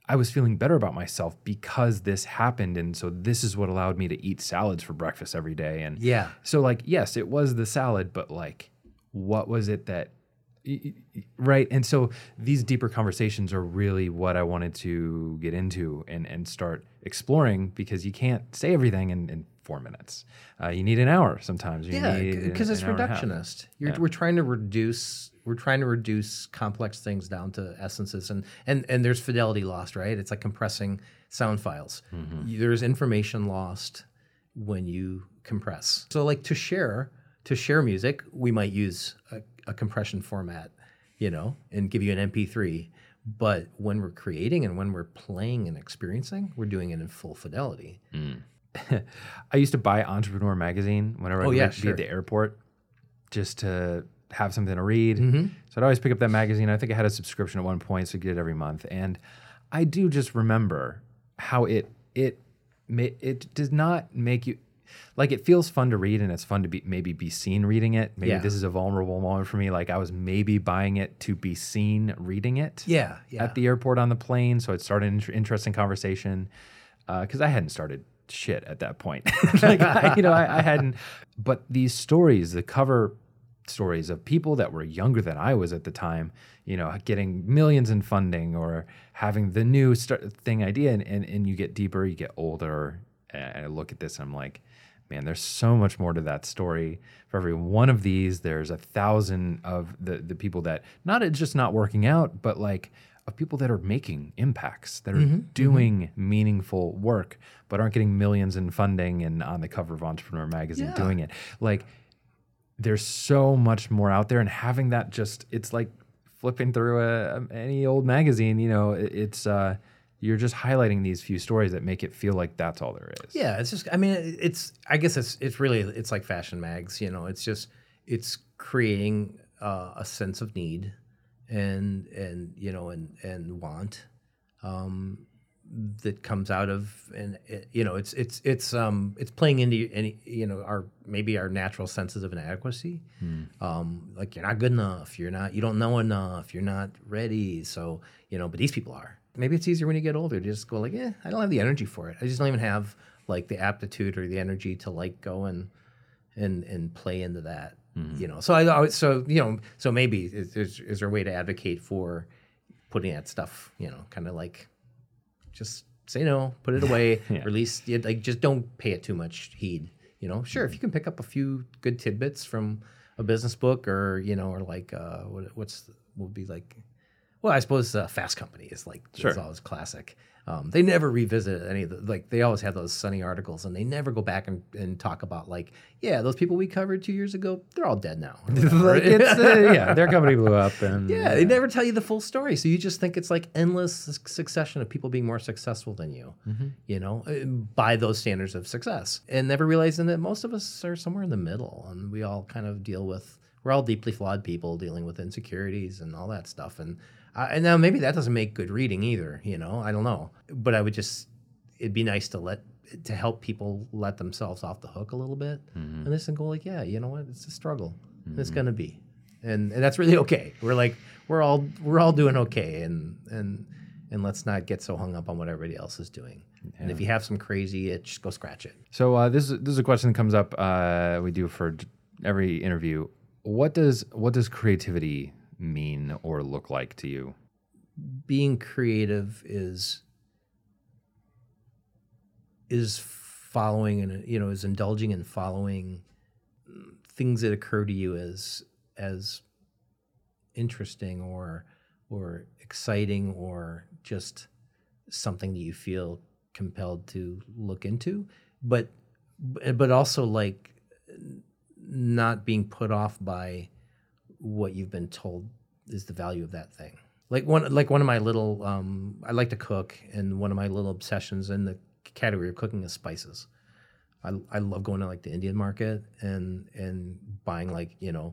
[SPEAKER 1] I was feeling better about myself because this happened. And so this is what allowed me to eat salads for breakfast every day. And
[SPEAKER 2] yeah,
[SPEAKER 1] so like, yes, it was the salad, but like, what was it that right? And so these deeper conversations are really what I wanted to get into and and start exploring because you can't say everything in, in four minutes. Uh, you need an hour sometimes. You
[SPEAKER 2] yeah, because it's
[SPEAKER 1] hour and a half.
[SPEAKER 2] reductionist. You're, We're trying to reduce. We're trying to reduce complex things down to essences, and and and there's fidelity lost, right? It's like compressing sound files.
[SPEAKER 1] Mm-hmm.
[SPEAKER 2] There's information lost when you compress. So, like to share to share music, we might use a, a compression format, you know, and give you an MP3. But when we're creating and when we're playing and experiencing, we're doing it in full fidelity.
[SPEAKER 1] I used to buy Entrepreneur magazine whenever
[SPEAKER 2] Oh,
[SPEAKER 1] I'd
[SPEAKER 2] yeah,
[SPEAKER 1] be
[SPEAKER 2] sure.
[SPEAKER 1] at the airport just to have something to read.
[SPEAKER 2] Mm-hmm.
[SPEAKER 1] So I'd always pick up that magazine. I think I had a subscription at one point, so I get it every month. And I do just remember how it it it does not make you like it feels fun to read and it's fun to be maybe be seen reading it. Maybe
[SPEAKER 2] Yeah.
[SPEAKER 1] this is a vulnerable moment for me. Like I was maybe buying it to be seen reading it
[SPEAKER 2] Yeah, yeah.
[SPEAKER 1] at the airport on the plane. So it started an inter- interesting conversation because I hadn't started shit at that point. like, I, you know, I, I hadn't. But these stories, the cover stories of people that were younger than I was at the time, you know, getting millions in funding or having the new start thing idea, and, and, and you get deeper, you get older. And I look at this, and I'm like, man, there's so much more to that story. For every one of these, there's a thousand of the the people that not it's just not working out, but like of people that are making impacts, that are mm-hmm, mm-hmm. doing meaningful work, but aren't getting millions in funding and on the cover of Entrepreneur Magazine
[SPEAKER 2] Yeah.
[SPEAKER 1] doing it. Like there's so much more out there, and having that just it's like flipping through a, any old magazine. You know, it, it's uh, you're just highlighting these few stories that make it feel like that's all there is.
[SPEAKER 2] Yeah, it's just. I mean, it's. I guess it's. It's really. It's like fashion mags. You know, it's just. It's creating uh, a sense of need, and and you know, and and want, um, that comes out of and it, you know it's it's it's um it's playing into any you know our maybe our natural senses of inadequacy. Um like you're not good enough. You're not you don't know enough. You're not ready. So you know but these people are. Maybe it's easier when you get older to just go like yeah i don't have the energy for it. I just don't even have like the aptitude or the energy to like go and and and play into that you know? So i I- so you know so maybe is, is, is there a way to advocate for putting that stuff you know kind of like just say no, put it away, release you like just don't pay it too much heed. You know, sure, if you can pick up a few good tidbits from a business book or you know, or like uh, what, what's what would be like. Well, I suppose uh, Fast Company is like is
[SPEAKER 1] Sure.
[SPEAKER 2] always classic. Um, they never revisit any of the like they always have those sunny articles and they never go back and, and talk about like yeah those people we covered two years ago they're all dead now.
[SPEAKER 1] like it's uh, yeah, their company blew up, and
[SPEAKER 2] Yeah, they never tell you the full story, so you just think it's like endless succession of people being more successful than you, you know, uh, by those standards of success, and never realizing that most of us are somewhere in the middle, and we all kind of deal with we're all deeply flawed people dealing with insecurities and all that stuff, and uh, and now maybe that doesn't make good reading either, you know, I don't know, but I would just it'd be nice to let to help people let themselves off the hook a little bit, and this and go like, yeah, you know what, it's a struggle, and it's gonna be and, and that's really okay. We're like we're all we're all doing okay, and and and let's not get so hung up on what everybody else is doing. And if you have some crazy itch, go scratch it.
[SPEAKER 1] So uh, this is this is a question that comes up. Uh, we do for every interview. What does what does creativity mean or look like to you?
[SPEAKER 2] Being creative is is following and you know is indulging in following things that occur to you as as interesting or or exciting or just something that you feel compelled to look into but but also like not being put off by what you've been told is the value of that thing like one like one of my little um i like to cook and one of my little obsessions in the category of cooking is spices I, I love going to like the Indian market and and buying like you know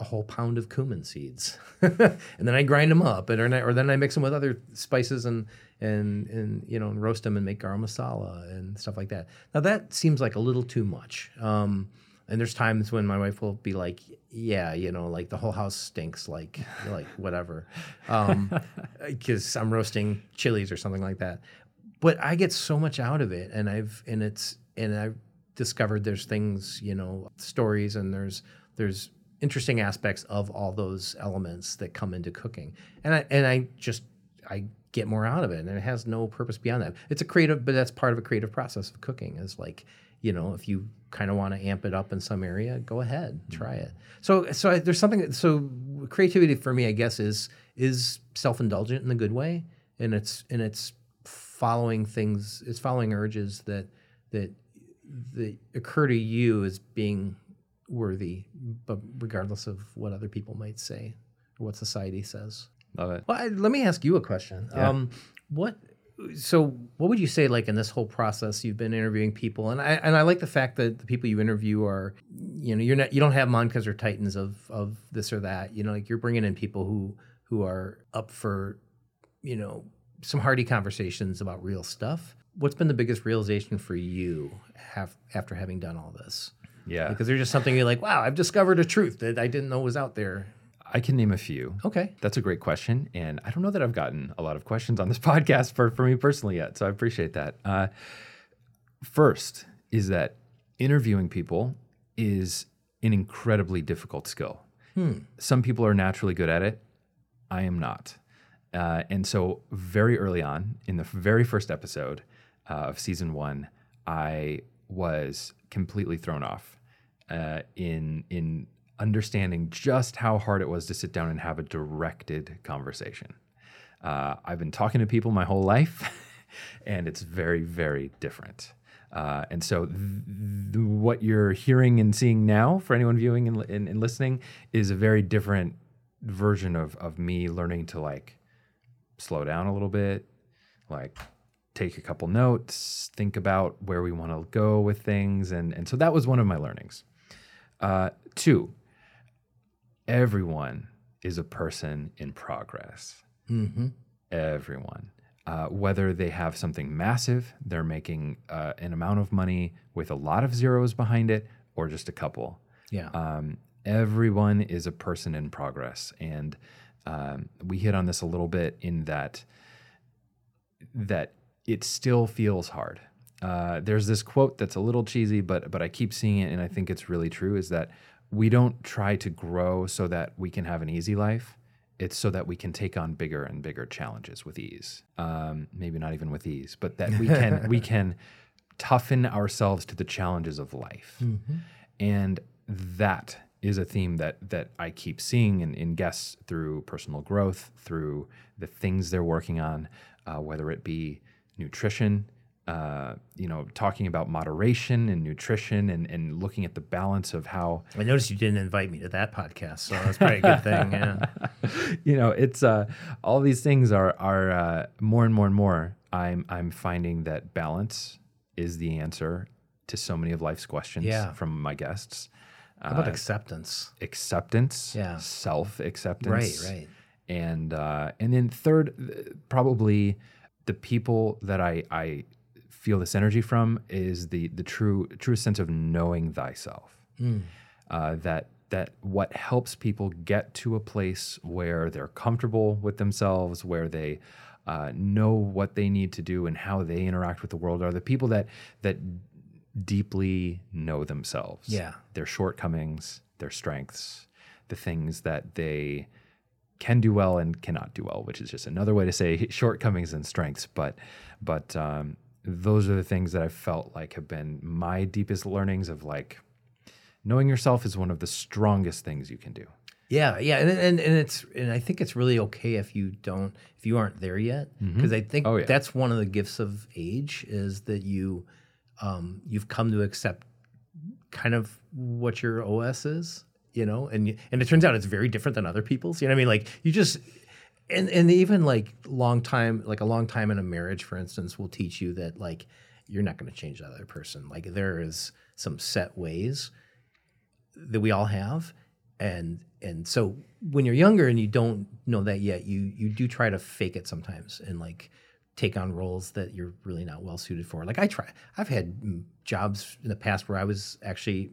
[SPEAKER 2] a whole pound of cumin seeds, and then I grind them up, and or, then I- or then I mix them with other spices and and and you know and roast them and make garam masala and stuff like that. Now that seems like a little too much. Um, and there's times when my wife will be like, "Yeah, you know, like the whole house stinks, like like whatever," um, because I'm roasting chilies or something like that but I get so much out of it, and I've and it's and I've discovered there's things you know stories and there's there's interesting aspects of all those elements that come into cooking, and I and I just I get more out of it, and it has no purpose beyond that. It's a creative, but that's part of a creative process of cooking. Is like you know if you kind of want to amp it up in some area, go ahead, try it. So so I, there's something. So creativity for me, I guess, is is self indulgent in a good way, and it's and it's following things it's following urges that that that occur to you as being worthy but regardless of what other people might say or what society says
[SPEAKER 1] Love it.
[SPEAKER 2] well I, let me ask you a question um what so what would you say like in this whole process you've been interviewing people? And I and I like the fact that the people you interview are you know you're not you don't have because they're titans of of this or that. You know like you're bringing in people who who are up for you know some hearty conversations about real stuff. What's been the biggest realization for you have, after having done all this?
[SPEAKER 1] Yeah,
[SPEAKER 2] because there's just something you're like wow i've discovered a truth that i didn't know was out there
[SPEAKER 1] I can name a few.
[SPEAKER 2] okay
[SPEAKER 1] That's a great question, and I don't know that I've gotten a lot of questions on this podcast for for me personally yet. So I appreciate that. Uh, first is that interviewing people is an incredibly difficult skill. Some people are naturally good at it. I am not. Uh, and so, very early on, in the very first episode uh, of season one, I was completely thrown off uh, in in understanding just how hard it was to sit down and have a directed conversation. Uh, I've been talking to people my whole life, and it's very, very different. Uh, and so, th- th- what you're hearing and seeing now, for anyone viewing and, and, and listening, is a very different version of of me learning to like slow down a little bit, like take a couple notes, think about where we want to go with things, and and so that was one of my learnings. Uh, two, everyone is a person in progress.
[SPEAKER 2] mm-hmm.
[SPEAKER 1] Everyone. uh, whether they have something massive, they're making uh, an amount of money with a lot of zeros behind it, or just a couple.
[SPEAKER 2] Yeah.
[SPEAKER 1] Um, everyone is a person in progress. And um, we hit on this a little bit in that that it still feels hard. Uh, there's this quote that's a little cheesy, but but I keep seeing it, and I think it's really true. Is that we don't try to grow so that we can have an easy life. It's so that we can take on bigger and bigger challenges with ease. Um, maybe not even with ease, but that we can we can toughen ourselves to the challenges of life, and that is a theme that that I keep seeing in, in guests through personal growth, through the things they're working on, uh, whether it be nutrition, uh, you know, talking about moderation and nutrition and, and looking at the balance of how
[SPEAKER 2] I noticed you didn't invite me to that podcast, so that's probably a good thing. Yeah.
[SPEAKER 1] you know, it's uh, all these things are are uh, more and more and more. I'm I'm finding that balance is the answer to so many of life's questions
[SPEAKER 2] Yeah.
[SPEAKER 1] from my guests.
[SPEAKER 2] How about acceptance?
[SPEAKER 1] Acceptance,
[SPEAKER 2] Yeah.
[SPEAKER 1] self acceptance,
[SPEAKER 2] Right, right.
[SPEAKER 1] and uh, and then third, probably the people that I I feel this energy from is the the true true sense of knowing thyself. Uh, that that what helps people get to a place where they're comfortable with themselves, where they uh, know what they need to do and how they interact with the world are the people that that deeply know themselves
[SPEAKER 2] Yeah.
[SPEAKER 1] their shortcomings, their strengths, the things that they can do well and cannot do well, which is just another way to say shortcomings and strengths. But but um, those are the things that I felt like have been my deepest learnings of like knowing yourself is one of the strongest things you can do.
[SPEAKER 2] Yeah, yeah, and, and and it's and I think it's really okay if you don't if you aren't there yet because I think
[SPEAKER 1] Oh, yeah.
[SPEAKER 2] that's one of the gifts of age is that you um, you've come to accept kind of what your OS is, you know, and you, and it turns out it's very different than other people's. You know what I mean? Like you just and and even like long time like a long time in a marriage, for instance, will teach you that like you're not going to change the other person. Like there is some set ways that we all have and and so when you're younger and you don't know that yet you you do try to fake it sometimes and like take on roles that you're really not well suited for like i try i've had mm, jobs in the past where i was actually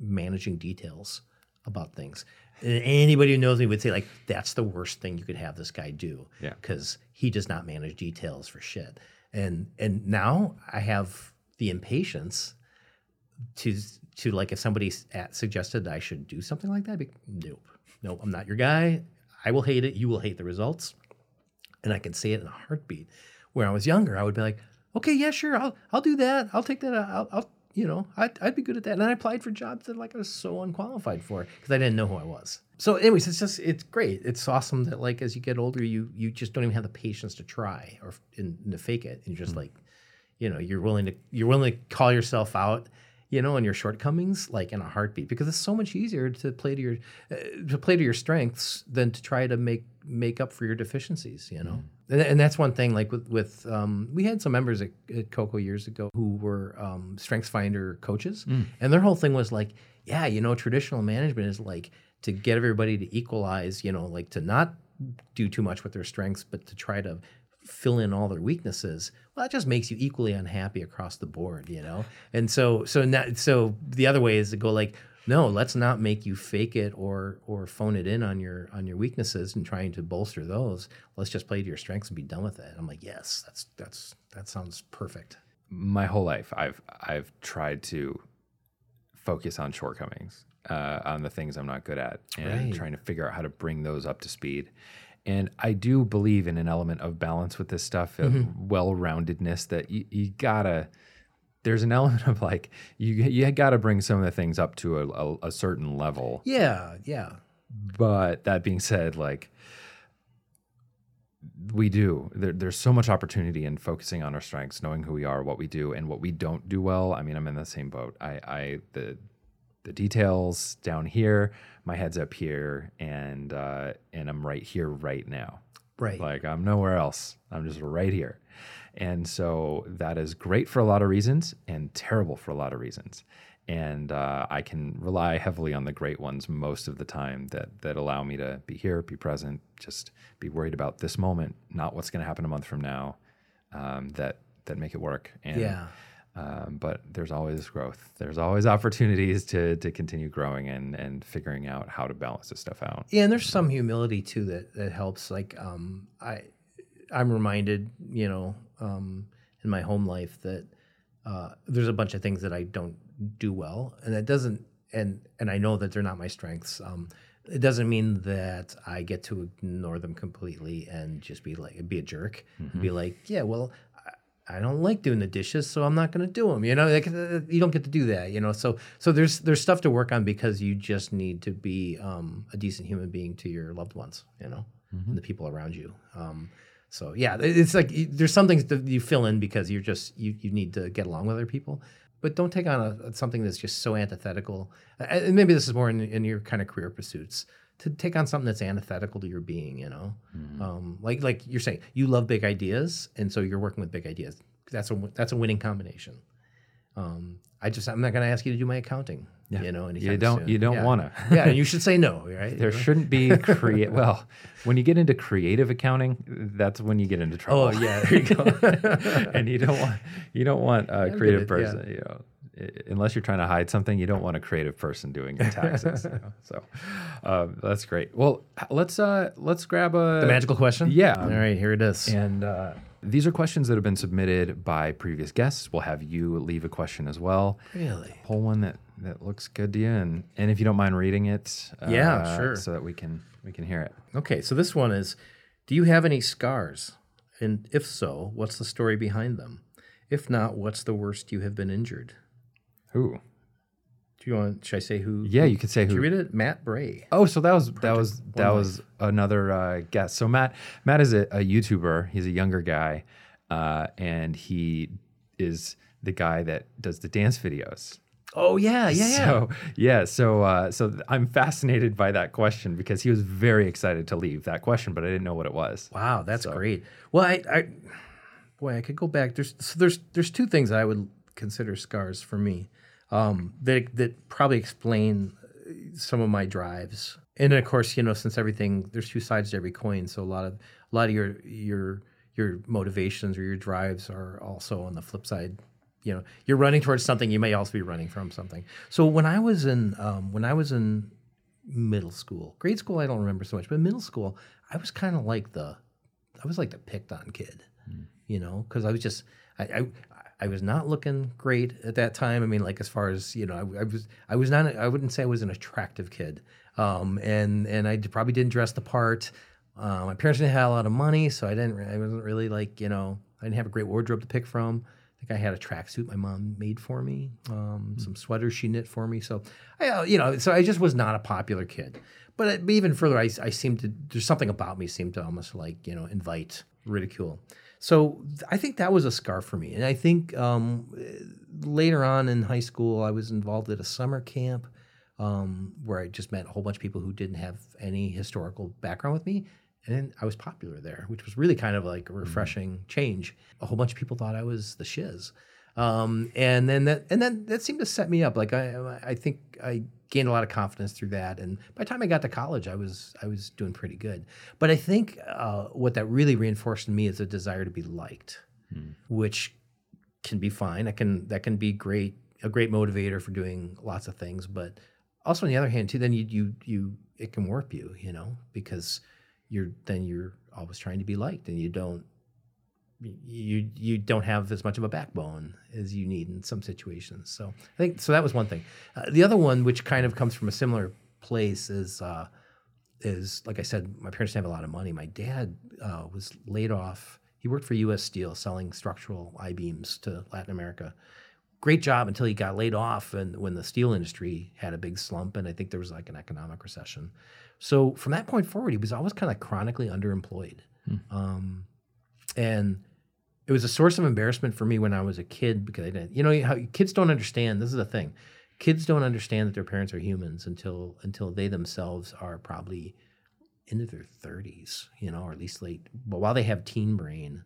[SPEAKER 2] managing details about things and anybody who knows me would say like that's the worst thing you could have this guy do
[SPEAKER 1] Yeah.
[SPEAKER 2] because he does not manage details for shit and and now i have the impatience to to like if somebody at, suggested that I should do something like that, be nope, nope, I'm not your guy. I will hate it. You will hate the results, and I can say it in a heartbeat. Where I was younger, I would be like, okay, yeah, sure, I'll I'll do that. I'll take that. Uh, I'll, I'll you know, I'd, I'd be good at that. And I applied for jobs that like I was so unqualified for because I didn't know who I was. So, anyways, it's just it's great. It's awesome that like as you get older, you you just don't even have the patience to try or and, to fake it, and you're just like you know you're willing to you're willing to call yourself out you know and your shortcomings like in a heartbeat because it's so much easier to play to your uh, to play to your strengths than to try to make make up for your deficiencies you know? And, and that's one thing like with with um, we had some members at, at CoCo years ago who were um, strengths finder coaches. And their whole thing was like yeah you know traditional management is like to get everybody to equalize you know like to not do too much with their strengths but to try to fill in all their weaknesses. Well that just makes you equally unhappy across the board you know? And so so not, so the other way is to go like no let's not make you fake it or or phone it in on your on your weaknesses and trying to bolster those let's just play to your strengths and be done with it i'm like yes that's that's that sounds perfect
[SPEAKER 1] my whole life I've I've tried to focus on shortcomings, uh, on the things I'm not good at, and
[SPEAKER 2] Right.
[SPEAKER 1] trying to figure out how to bring those up to speed. And I do believe in an element of balance with this stuff, of well-roundedness. That you, you gotta. There's an element of like you you gotta bring some of the things up to a, a, a certain level.
[SPEAKER 2] yeah yeah
[SPEAKER 1] But that being said, like we do, there, there's so much opportunity in focusing on our strengths, knowing who we are, what we do, and what we don't do well. I mean, I'm in the same boat. I, I the the details down here, my head's up here, and uh, and I'm right here right now.
[SPEAKER 2] right
[SPEAKER 1] Like I'm nowhere else. I'm just right here. And so that is great for a lot of reasons and terrible for a lot of reasons. and uh, I can rely heavily on the great ones most of the time that that allow me to be here, be present, just be worried about this moment, not what's going to happen a month from now. Um, that that make it work. And,
[SPEAKER 2] Yeah.
[SPEAKER 1] Um, but there's always growth. There's always opportunities to to continue growing and and figuring out how to balance this stuff out.
[SPEAKER 2] Yeah, and there's some humility too that that helps. Like um, I, I'm reminded, you know, um, in my home life that uh, there's a bunch of things that I don't do well, and that doesn't, and and I know that they're not my strengths. Um, it doesn't mean that I get to ignore them completely and just be like be a jerk, and be like, yeah, well. I- I don't like doing the dishes, so I'm not going to do them. You know, like, uh, you don't get to do that. You know, so so there's there's stuff to work on because you just need to be um, a decent human being to your loved ones. You know, and the people around you. Um, so yeah, it's like there's some things that you fill in because you're just you you need to get along with other people, but don't take on a, something that's just so antithetical. And maybe this is more in, in your kind of career pursuits to take on something that's antithetical to your being. You know, um, like like you're saying, you love big ideas, and so you're working with big ideas. That's a that's a winning combination. Um, I just I'm not going to ask you to do my accounting.
[SPEAKER 1] Yeah.
[SPEAKER 2] You know,
[SPEAKER 1] You don't-
[SPEAKER 2] soon.
[SPEAKER 1] you don't
[SPEAKER 2] Yeah.
[SPEAKER 1] wanna.
[SPEAKER 2] yeah, and you should say no. Right?
[SPEAKER 1] There shouldn't be create. well, when you get into creative accounting, that's when you get into trouble.
[SPEAKER 2] Oh yeah, there you go.
[SPEAKER 1] and you don't want you don't want a
[SPEAKER 2] get
[SPEAKER 1] creative
[SPEAKER 2] yeah.
[SPEAKER 1] person. You know, unless you're trying to hide something, you don't want a creative person doing your taxes. you know? So um, that's great. Well, let's uh, let's grab a
[SPEAKER 2] the magical question.
[SPEAKER 1] Yeah.
[SPEAKER 2] All right, here it is.
[SPEAKER 1] And uh, these are questions that have been submitted by previous guests. We'll have you leave a question as well.
[SPEAKER 2] Really?
[SPEAKER 1] Pull one that, that looks good to you, and and if you don't mind reading it, uh,
[SPEAKER 2] Yeah, sure.
[SPEAKER 1] so that we can we can hear it.
[SPEAKER 2] Okay, so this one is Do you have any scars? And if so, what's the story behind them? If not, what's the worst you have been injured?
[SPEAKER 1] Who?
[SPEAKER 2] Do you want, should I say who?
[SPEAKER 1] yeah, you could say
[SPEAKER 2] Did you
[SPEAKER 1] who.
[SPEAKER 2] read it? Matt Bray.
[SPEAKER 1] Oh, so that was that was that was another uh, guest. So Matt Matt is a, a YouTuber. He's a younger guy, uh, and he is the guy that does the dance videos.
[SPEAKER 2] Oh, yeah, yeah, yeah.
[SPEAKER 1] So yeah, so uh, so I'm fascinated by that question because he was very excited to leave that question, but I didn't know what it was.
[SPEAKER 2] Wow, that's great. Well, I, I, boy, I could go back. There's so there's there's two things I would consider scars for me um, that that probably explain uh, some of my drives. And then, of course, you know, since everything there's two sides to every coin, so a lot of a lot of your your your motivations or your drives are also on the flip side. You know, you're running towards something. You may also be running from something. So when I was in um, when I was in middle school. Grade school, I don't remember so much, but middle school, I was kind of like the, I was like the picked on kid, you know, because I was just, I, I, I was not looking great at that time. I mean, like as far as you know, I, I was, I was not, I wouldn't say I was an attractive kid, um, and and I probably didn't dress the part. Uh, my parents didn't have a lot of money, so I didn't, I wasn't really like, you know, I didn't have a great wardrobe to pick from. I I had a tracksuit my mom made for me, um, some sweaters she knit for me. So, I, uh, you know, so I just was not a popular kid. But even further, I, I seemed to, there's something about me seemed to almost like, you know, invite ridicule. So I think that was a scar for me. And I think um, later on in high school, I was involved at a summer camp um, where I just met a whole bunch of people who didn't have any historical background with me. And I was popular there, which was really kind of like a refreshing change. A whole bunch of people thought I was the shiz. Um, and then that and then that seemed to set me up. Like I I think I gained a lot of confidence through that. And by the time I got to college, I was I was doing pretty good. But I think uh, what that really reinforced in me is a desire to be liked, which can be fine. That can that can be great a great motivator for doing lots of things. But also on the other hand too, then you you you it can warp you, you know, because you're then you're always trying to be liked and you don't you you don't have as much of a backbone as you need in some situations. So I think so that was one thing. Uh, the other one, which kind of comes from a similar place, is uh, is like I said, my parents didn't have a lot of money. My dad uh, was laid off. He worked for U.S. Steel selling structural I beams to Latin America. Great job until he got laid off, and when the steel industry had a big slump, and I think there was like an economic recession. So from that point forward, he was always kind of chronically underemployed. Um, and it was a source of embarrassment for me when I was a kid because I didn't, you know, how kids don't understand. This is the thing, kids don't understand that their parents are humans until until they themselves are probably into their thirties, you know, or at least late. But while they have teen brain,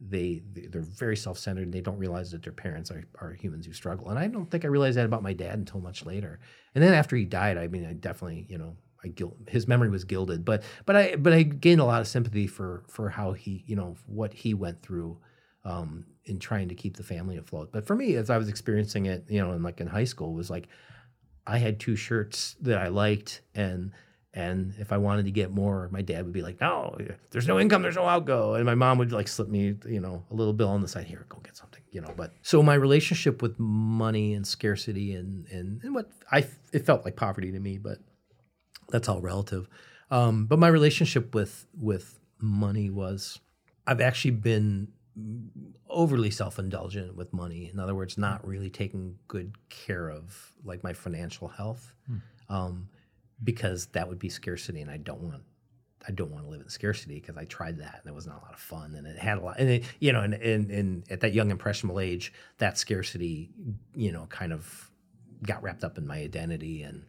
[SPEAKER 2] they they're very self-centered and they don't realize that their parents are, are humans who struggle and i don't think i realized that about my dad until much later and then after he died i mean i definitely you know i guilt his memory was gilded but but i but i gained a lot of sympathy for for how he you know what he went through um, in trying to keep the family afloat but for me as i was experiencing it you know in like in high school was like i had two shirts that i liked and and if I wanted to get more, my dad would be like, "No, there's no income, there's no outgo," and my mom would like slip me, you know, a little bill on the side. Here, go get something, you know. But so my relationship with money and scarcity and and, and what I it felt like poverty to me, but that's all relative. Um, but my relationship with with money was, I've actually been overly self-indulgent with money. In other words, not really taking good care of like my financial health. Hmm. Um, because that would be scarcity, and I don't want I don't want to live in scarcity because I tried that and it was not a lot of fun and it had a lot and it, you know and, and and at that young impressionable age that scarcity you know kind of got wrapped up in my identity and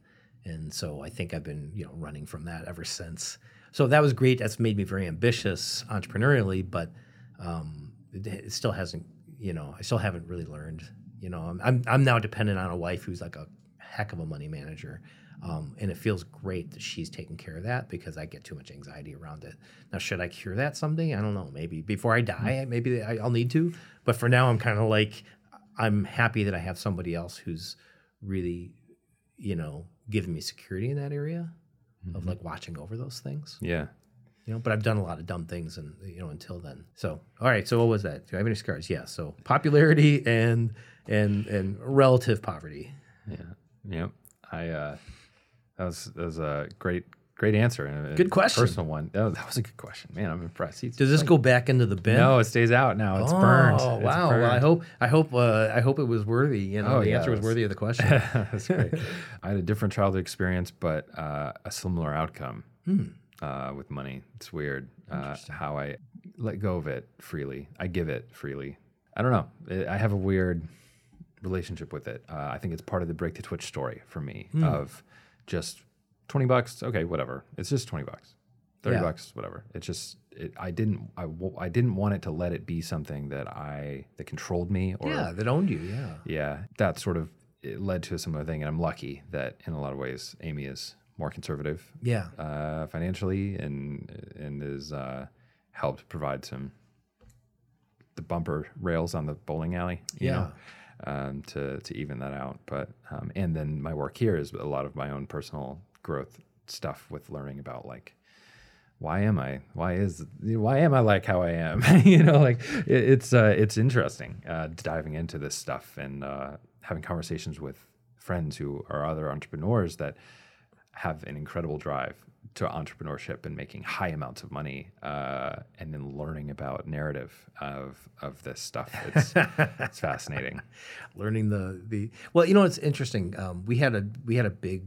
[SPEAKER 2] and so I think I've been you know running from that ever since so that was great that's made me very ambitious entrepreneurially but um, it, it still hasn't you know I still haven't really learned you know I'm, I'm I'm now dependent on a wife who's like a heck of a money manager um, and it feels great that she's taking care of that because I get too much anxiety around it. Now, should I cure that someday? I don't know. Maybe before I die, mm-hmm. maybe I'll need to. But for now, I'm kind of like, I'm happy that I have somebody else who's really, you know, giving me security in that area mm-hmm. of like watching over those things.
[SPEAKER 1] Yeah.
[SPEAKER 2] You know, but I've done a lot of dumb things, and you know, until then. So, all right. So, what was that? Do I have any scars? Yeah. So, popularity and and and relative poverty.
[SPEAKER 1] Yeah. Yep. I uh, that was that was a great great answer.
[SPEAKER 2] Good question.
[SPEAKER 1] Personal one. Oh, that was a good question. Man, I'm impressed.
[SPEAKER 2] He's Does this like, go back into the bin?
[SPEAKER 1] No, it stays out now. It's oh, burned.
[SPEAKER 2] Oh wow! Burned. Well, I hope I hope uh, I hope it was worthy. You know, oh, the yeah, answer was worthy of the question.
[SPEAKER 1] that's great. I had a different childhood experience, but uh, a similar outcome hmm. uh, with money. It's weird uh, how I let go of it freely. I give it freely. I don't know. I have a weird relationship with it. Uh, I think it's part of the Break the Twitch story for me hmm. of just 20 bucks okay whatever it's just 20 bucks 30 yeah. bucks whatever it's just it, i didn't I, I didn't want it to let it be something that i that controlled me or
[SPEAKER 2] yeah that owned you yeah
[SPEAKER 1] yeah that sort of it led to a similar thing and i'm lucky that in a lot of ways Amy is more conservative
[SPEAKER 2] yeah
[SPEAKER 1] uh, financially and and is uh, helped provide some the bumper rails on the bowling alley yeah know? um, to to even that out. But um, and then my work here is a lot of my own personal growth stuff with learning about like why am I? Why is why am I like how I am? you know, like it, it's uh, it's interesting uh, diving into this stuff and uh, having conversations with friends who are other entrepreneurs that have an incredible drive to entrepreneurship and making high amounts of money, uh, and then learning about narrative of of this stuff. It's it's fascinating.
[SPEAKER 2] Learning the the well, you know, it's interesting. Um, we had a we had a big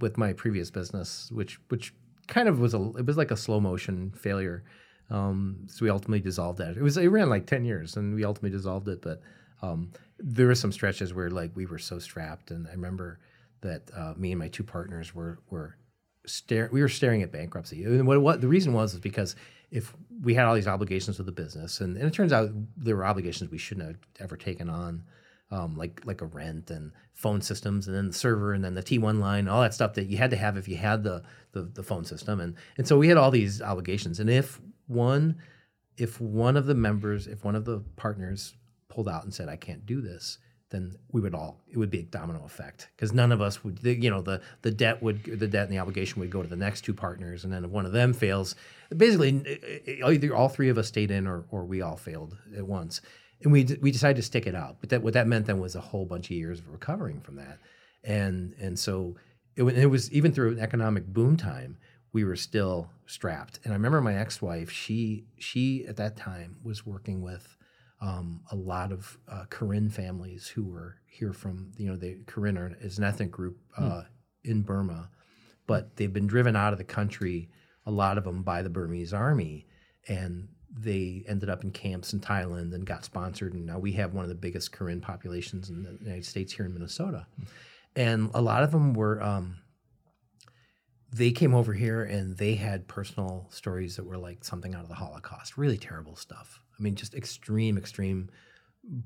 [SPEAKER 2] with my previous business, which which kind of was a it was like a slow motion failure. Um, so we ultimately dissolved that. It was it ran like ten years, and we ultimately dissolved it. But um, there were some stretches where like we were so strapped, and I remember that uh, me and my two partners were were stare we were staring at bankruptcy. And what, what the reason was is because if we had all these obligations with the business, and, and it turns out there were obligations we shouldn't have ever taken on, um, like like a rent and phone systems, and then the server, and then the T1 line, all that stuff that you had to have if you had the the, the phone system, and and so we had all these obligations, and if one if one of the members, if one of the partners pulled out and said, "I can't do this," then we would all it would be a domino effect. Because none of us would you know the the debt would the debt and the obligation would go to the next two partners. And then if one of them fails basically either all three of us stayed in or or we all failed at once and we we decided to stick it out but that what that meant then was a whole bunch of years of recovering from that and and so it, it was even through an economic boom time we were still strapped and i remember my ex-wife she she at that time was working with um, a lot of uh, Karen families who were here from, you know, the Karen are, is an ethnic group uh, hmm. in Burma, but they've been driven out of the country, a lot of them by the Burmese army. And they ended up in camps in Thailand and got sponsored. And now we have one of the biggest Karen populations in the United States here in Minnesota. And a lot of them were, um, they came over here and they had personal stories that were like something out of the Holocaust, really terrible stuff. I mean, just extreme, extreme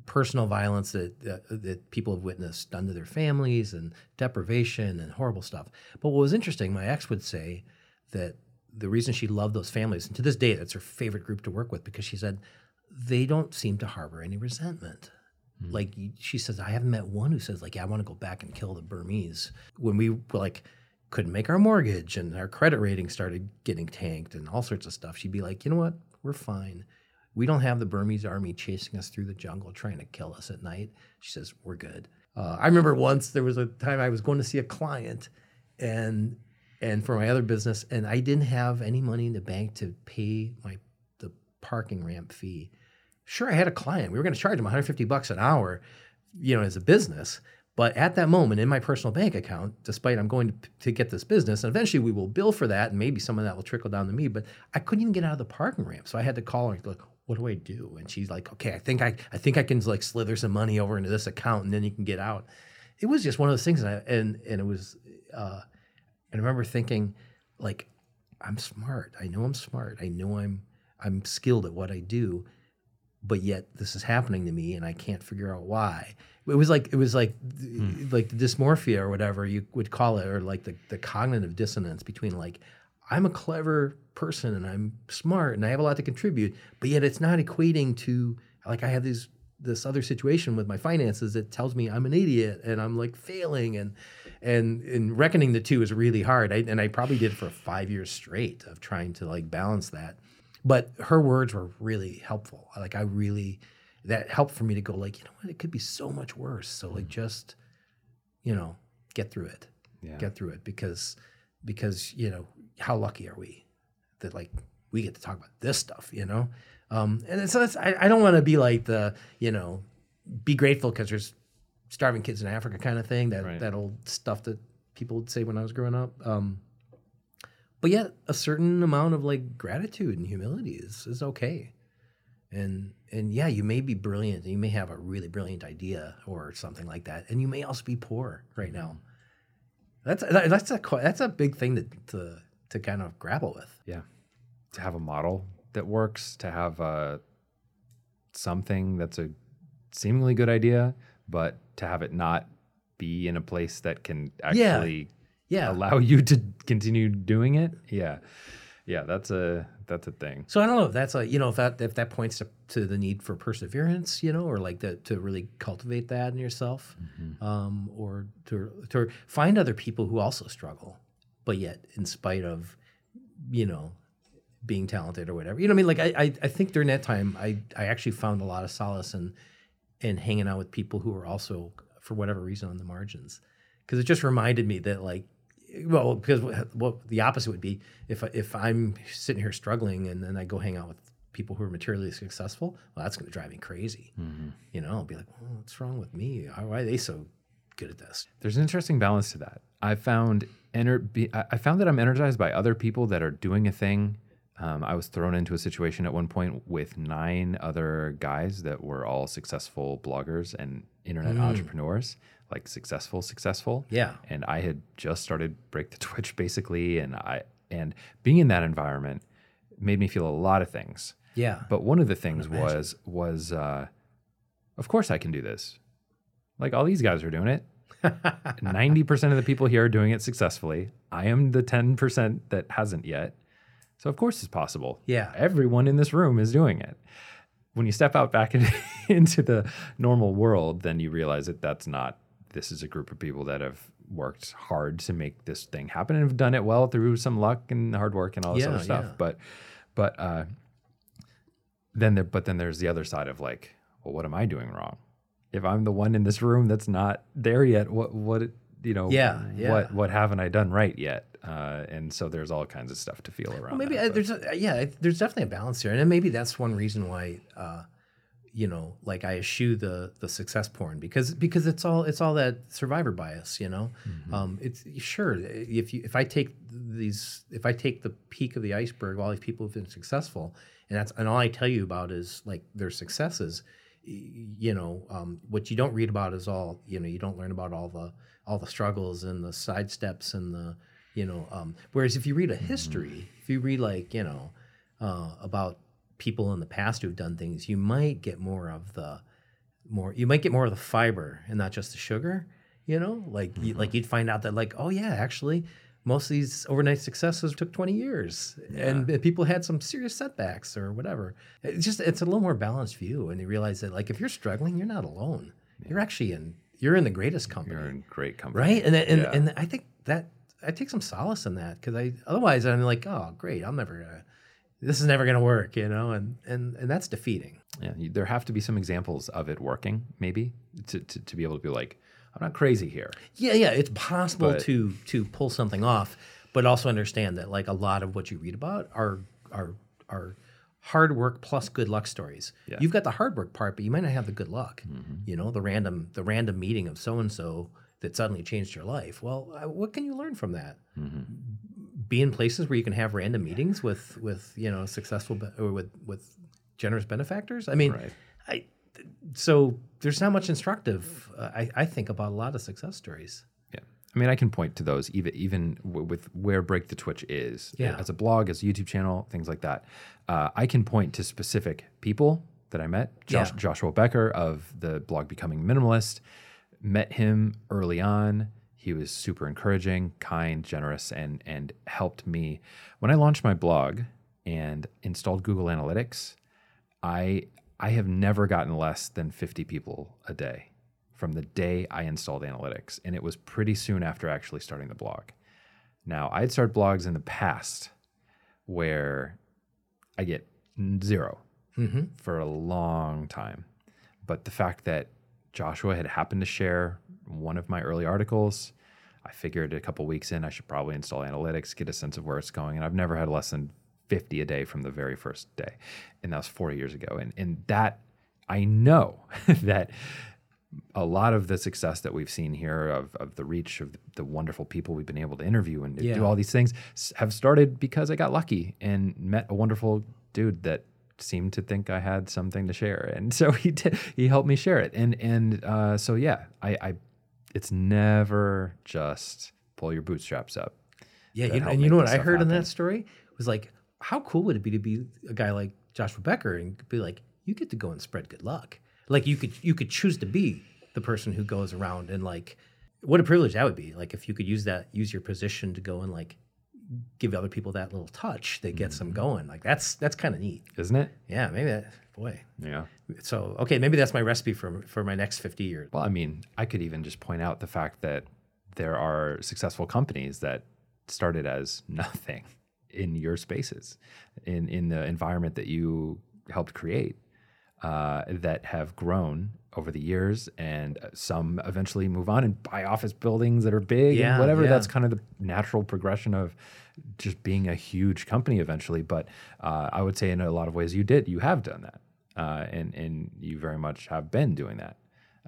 [SPEAKER 2] personal violence that, that that people have witnessed done to their families and deprivation and horrible stuff. But what was interesting, my ex would say that the reason she loved those families, and to this day, that's her favorite group to work with because she said they don't seem to harbor any resentment. Mm. Like she says, I haven't met one who says like, yeah, I want to go back and kill the Burmese. When we like couldn't make our mortgage and our credit rating started getting tanked and all sorts of stuff, she'd be like, you know what, we're fine we don't have the Burmese army chasing us through the jungle trying to kill us at night. She says, We're good. Uh, I remember once there was a time I was going to see a client and and for my other business, and I didn't have any money in the bank to pay my the parking ramp fee. Sure, I had a client. We were going to charge him 150 bucks an hour, you know, as a business. But at that moment in my personal bank account, despite I'm going to, to get this business, and eventually we will bill for that, and maybe some of that will trickle down to me, but I couldn't even get out of the parking ramp. So I had to call her and go, what do I do? And she's like, okay, I think I, I think I can like slither some money over into this account and then you can get out. It was just one of those things. And, I, and, and it was, uh, and I remember thinking like, I'm smart. I know I'm smart. I know I'm, I'm skilled at what I do, but yet this is happening to me and I can't figure out why. It was like, it was like, hmm. like the dysmorphia or whatever you would call it, or like the, the cognitive dissonance between like, I'm a clever person and I'm smart and I have a lot to contribute, but yet it's not equating to like I have this this other situation with my finances that tells me I'm an idiot and I'm like failing and and and reckoning the two is really hard. I, and I probably did for five years straight of trying to like balance that. But her words were really helpful. Like I really that helped for me to go like you know what it could be so much worse. So like just you know get through it, yeah. get through it because because you know how lucky are we that like we get to talk about this stuff, you know? Um, and so that's, I, I don't want to be like the, you know, be grateful because there's starving kids in Africa kind of thing, that, right. that old stuff that people would say when I was growing up. Um, but yet a certain amount of like gratitude and humility is, is okay. And, and yeah, you may be brilliant. and You may have a really brilliant idea or something like that. And you may also be poor right now. That's, that's a, that's a big thing to, to to kind of grapple with.
[SPEAKER 1] Yeah. To have a model that works, to have uh, something that's a seemingly good idea, but to have it not be in a place that can actually
[SPEAKER 2] yeah. Yeah.
[SPEAKER 1] allow you to continue doing it. Yeah. Yeah, that's a that's a thing.
[SPEAKER 2] So I don't know if that's a you know if that if that points to, to the need for perseverance, you know, or like that to really cultivate that in yourself, mm-hmm. um, or to to find other people who also struggle but yet in spite of you know being talented or whatever you know i mean like I, I i, think during that time i i actually found a lot of solace in in hanging out with people who are also for whatever reason on the margins because it just reminded me that like well because what the opposite would be if if i'm sitting here struggling and then i go hang out with people who are materially successful well that's going to drive me crazy mm-hmm. you know i'll be like well, what's wrong with me why are they so good at this
[SPEAKER 1] there's an interesting balance to that i found ener- I found that I'm energized by other people that are doing a thing. Um, I was thrown into a situation at one point with nine other guys that were all successful bloggers and internet mm. entrepreneurs, like successful, successful.
[SPEAKER 2] Yeah.
[SPEAKER 1] And I had just started Break the Twitch basically, and I and being in that environment made me feel a lot of things.
[SPEAKER 2] Yeah.
[SPEAKER 1] But one of the things was was uh, of course I can do this. Like all these guys are doing it. 90% of the people here are doing it successfully. I am the 10% that hasn't yet. So, of course, it's possible.
[SPEAKER 2] Yeah.
[SPEAKER 1] Everyone in this room is doing it. When you step out back in, into the normal world, then you realize that that's not, this is a group of people that have worked hard to make this thing happen and have done it well through some luck and hard work and all this yeah, other stuff. Yeah. But, but, uh, then there, but then there's the other side of like, well, what am I doing wrong? if I'm the one in this room that's not there yet, what what you know,
[SPEAKER 2] yeah, yeah.
[SPEAKER 1] what what haven't I done right yet? Uh, and so there's all kinds of stuff to feel around.
[SPEAKER 2] Well, maybe
[SPEAKER 1] that,
[SPEAKER 2] uh, there's a, yeah, there's definitely a balance here, and maybe that's one reason why. Uh, you know, like I eschew the the success porn because because it's all it's all that survivor bias. You know, mm-hmm. um, it's sure if you if I take these if I take the peak of the iceberg, all these people who've been successful, and that's and all I tell you about is like their successes you know um, what you don't read about is all you know you don't learn about all the all the struggles and the side steps and the you know um, whereas if you read a history if you read like you know uh, about people in the past who've done things, you might get more of the more you might get more of the fiber and not just the sugar. You know, like you, like you'd find out that like oh yeah, actually most of these overnight successes took 20 years and people had some serious setbacks or whatever. It's just it's a little more balanced view and you realize that like if you're struggling, you're not alone. You're actually in you're in the greatest company.
[SPEAKER 1] You're in great company.
[SPEAKER 2] right? And and,
[SPEAKER 1] Yeah.
[SPEAKER 2] and I think that I take some solace in that because I otherwise I'm like, oh great, I'm never gonna this is never gonna work, you know, and and and that's defeating.
[SPEAKER 1] Yeah, you- there have to be some examples of it working, maybe, to, to, to be able to be like, I'm not crazy here.
[SPEAKER 2] Yeah, yeah, it's possible
[SPEAKER 1] But-
[SPEAKER 2] to to pull something off, but also understand that like a lot of what you read about are are are hard work plus good luck stories.
[SPEAKER 1] Yeah.
[SPEAKER 2] You've got the hard work part, but you might not have the good luck. You know, the random the random meeting of so and so that suddenly changed your life. Well, what can you learn from that? Be in places where you can have random meetings with with you know successful be- or with with generous benefactors. I mean,
[SPEAKER 1] Right.
[SPEAKER 2] I so there's not much instructive. Uh, I I think about a lot of success stories.
[SPEAKER 1] I mean, I can point to those even even w- with where Break the Twitch is
[SPEAKER 2] Yeah.
[SPEAKER 1] as a blog, as a YouTube channel, things like that. Uh, I can point to specific people that I met. Josh,
[SPEAKER 2] Yeah.
[SPEAKER 1] Joshua Becker of the blog Becoming Minimalist. Met him early on. He was super encouraging, kind, generous, and and helped me when I launched my blog and installed Google Analytics. I I have never gotten less than 50 people a day from the day I installed analytics. And it was pretty soon after actually starting the blog. Now, I'd started blogs in the past where I get zero mm-hmm. for a long time. But the fact that Joshua had happened to share one of my early articles, I figured a couple weeks in, I should probably install analytics, get a sense of where it's going. And I've never had less than 50 a day from the very first day. And that was four years ago. And, and that, I know that a lot of the success that we've seen here of, of the reach of the wonderful people we've been able to interview and
[SPEAKER 2] Yeah.
[SPEAKER 1] do all these things have started because I got lucky and met a wonderful dude that seemed to think I had something to share. And so he did, he helped me share it. And, and uh, so, yeah, I, I, it's never just pull your bootstraps up.
[SPEAKER 2] Yeah, you,
[SPEAKER 1] help
[SPEAKER 2] and you know what I heard in that story was like, how cool would it be to be a guy like Joshua Becker and be like, you get to go and spread good luck. Like you could you could choose to be the person who goes around and like, what a privilege that would be. Like if you could use that use your position to go and like give other people that little touch that gets
[SPEAKER 1] Mm-hmm.
[SPEAKER 2] them going. Like that's that's kind of neat.
[SPEAKER 1] Isn't it?
[SPEAKER 2] Yeah, maybe that boy.
[SPEAKER 1] Yeah.
[SPEAKER 2] So okay, maybe that's my recipe for for my next fifty years.
[SPEAKER 1] Well, I mean, I could even just point out the fact that there are successful companies that started as nothing in your spaces, in in the environment that you helped create, uh, that have grown over the years, and some eventually move on and buy office buildings that are big
[SPEAKER 2] Yeah,
[SPEAKER 1] and whatever.
[SPEAKER 2] yeah.
[SPEAKER 1] That's kind of the natural progression of just being a huge company eventually. But uh, I would say, in a lot of ways, you did, you have done that, uh, and and you very much have been doing that.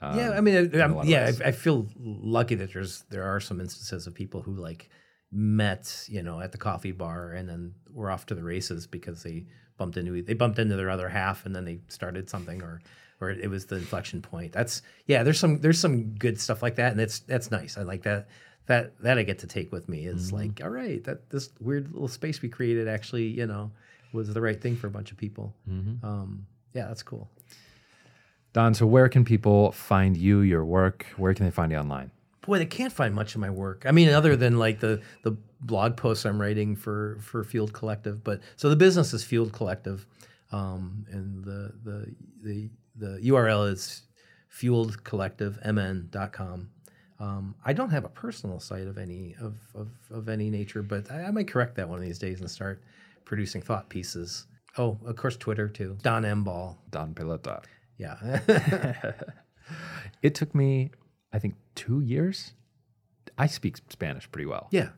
[SPEAKER 2] yeah,
[SPEAKER 1] um,
[SPEAKER 2] I mean, I,
[SPEAKER 1] a
[SPEAKER 2] I'm,
[SPEAKER 1] lot of
[SPEAKER 2] yeah. I, I feel lucky that there's there are some instances of people who like met, you know, at the coffee bar and then were off to the races because they bumped into they bumped into their other half and then they started something or or it was the inflection point. That's yeah, there's some there's some good stuff like that and it's that's nice. I like that. That that I get to take with me is like, all right, that this weird little space we created actually, you know, was the right thing for a bunch of people. Um, yeah, that's cool.
[SPEAKER 1] Don, so where can people find you, your work? Where can they find you online?
[SPEAKER 2] Boy, they can't find much of my work. I mean, other than like the the blog posts I'm writing for for Fueled Collective. But so the business is Fueled Collective, um, and the the the the URL is fueledcollectivemn.com. Um, I don't have a personal site of any of of, of any nature, but I, I might correct that one of these days and start producing thought pieces. Oh, of course, Twitter too. Don M. Ball.
[SPEAKER 1] Don Pelota.
[SPEAKER 2] Yeah.
[SPEAKER 1] It took me, I think, two years. I speak Spanish pretty well.
[SPEAKER 2] yeah.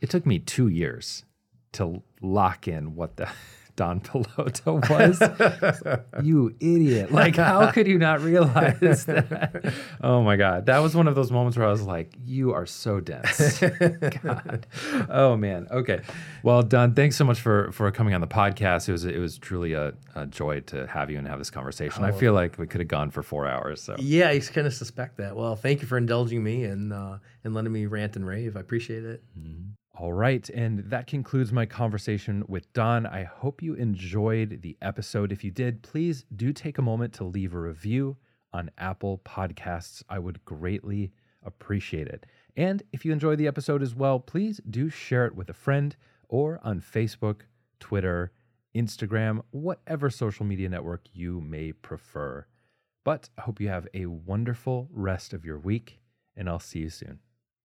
[SPEAKER 1] It took me two years to lock in what the Don Pelota was. you idiot. Like, how could you not realize that? Oh my God. That was one of those moments where I was like, you are so dense. God. Oh man. Okay. Well, Don, thanks so much for for coming on the podcast. It was it was truly a, a joy to have you and have this conversation. I feel like we could have gone for four hours. So
[SPEAKER 2] Yeah, I kind of suspect that. Well, thank you for indulging me and uh, and letting me rant and rave. I appreciate it.
[SPEAKER 1] All right. And that concludes my conversation with Don. I hope you enjoyed the episode. If you did, please do take a moment to leave a review on Apple Podcasts. I would greatly appreciate it. And if you enjoy the episode as well, please do share it with a friend or on Facebook, Twitter, Instagram, whatever social media network you may prefer. But I hope you have a wonderful rest of your week, and I'll see you soon.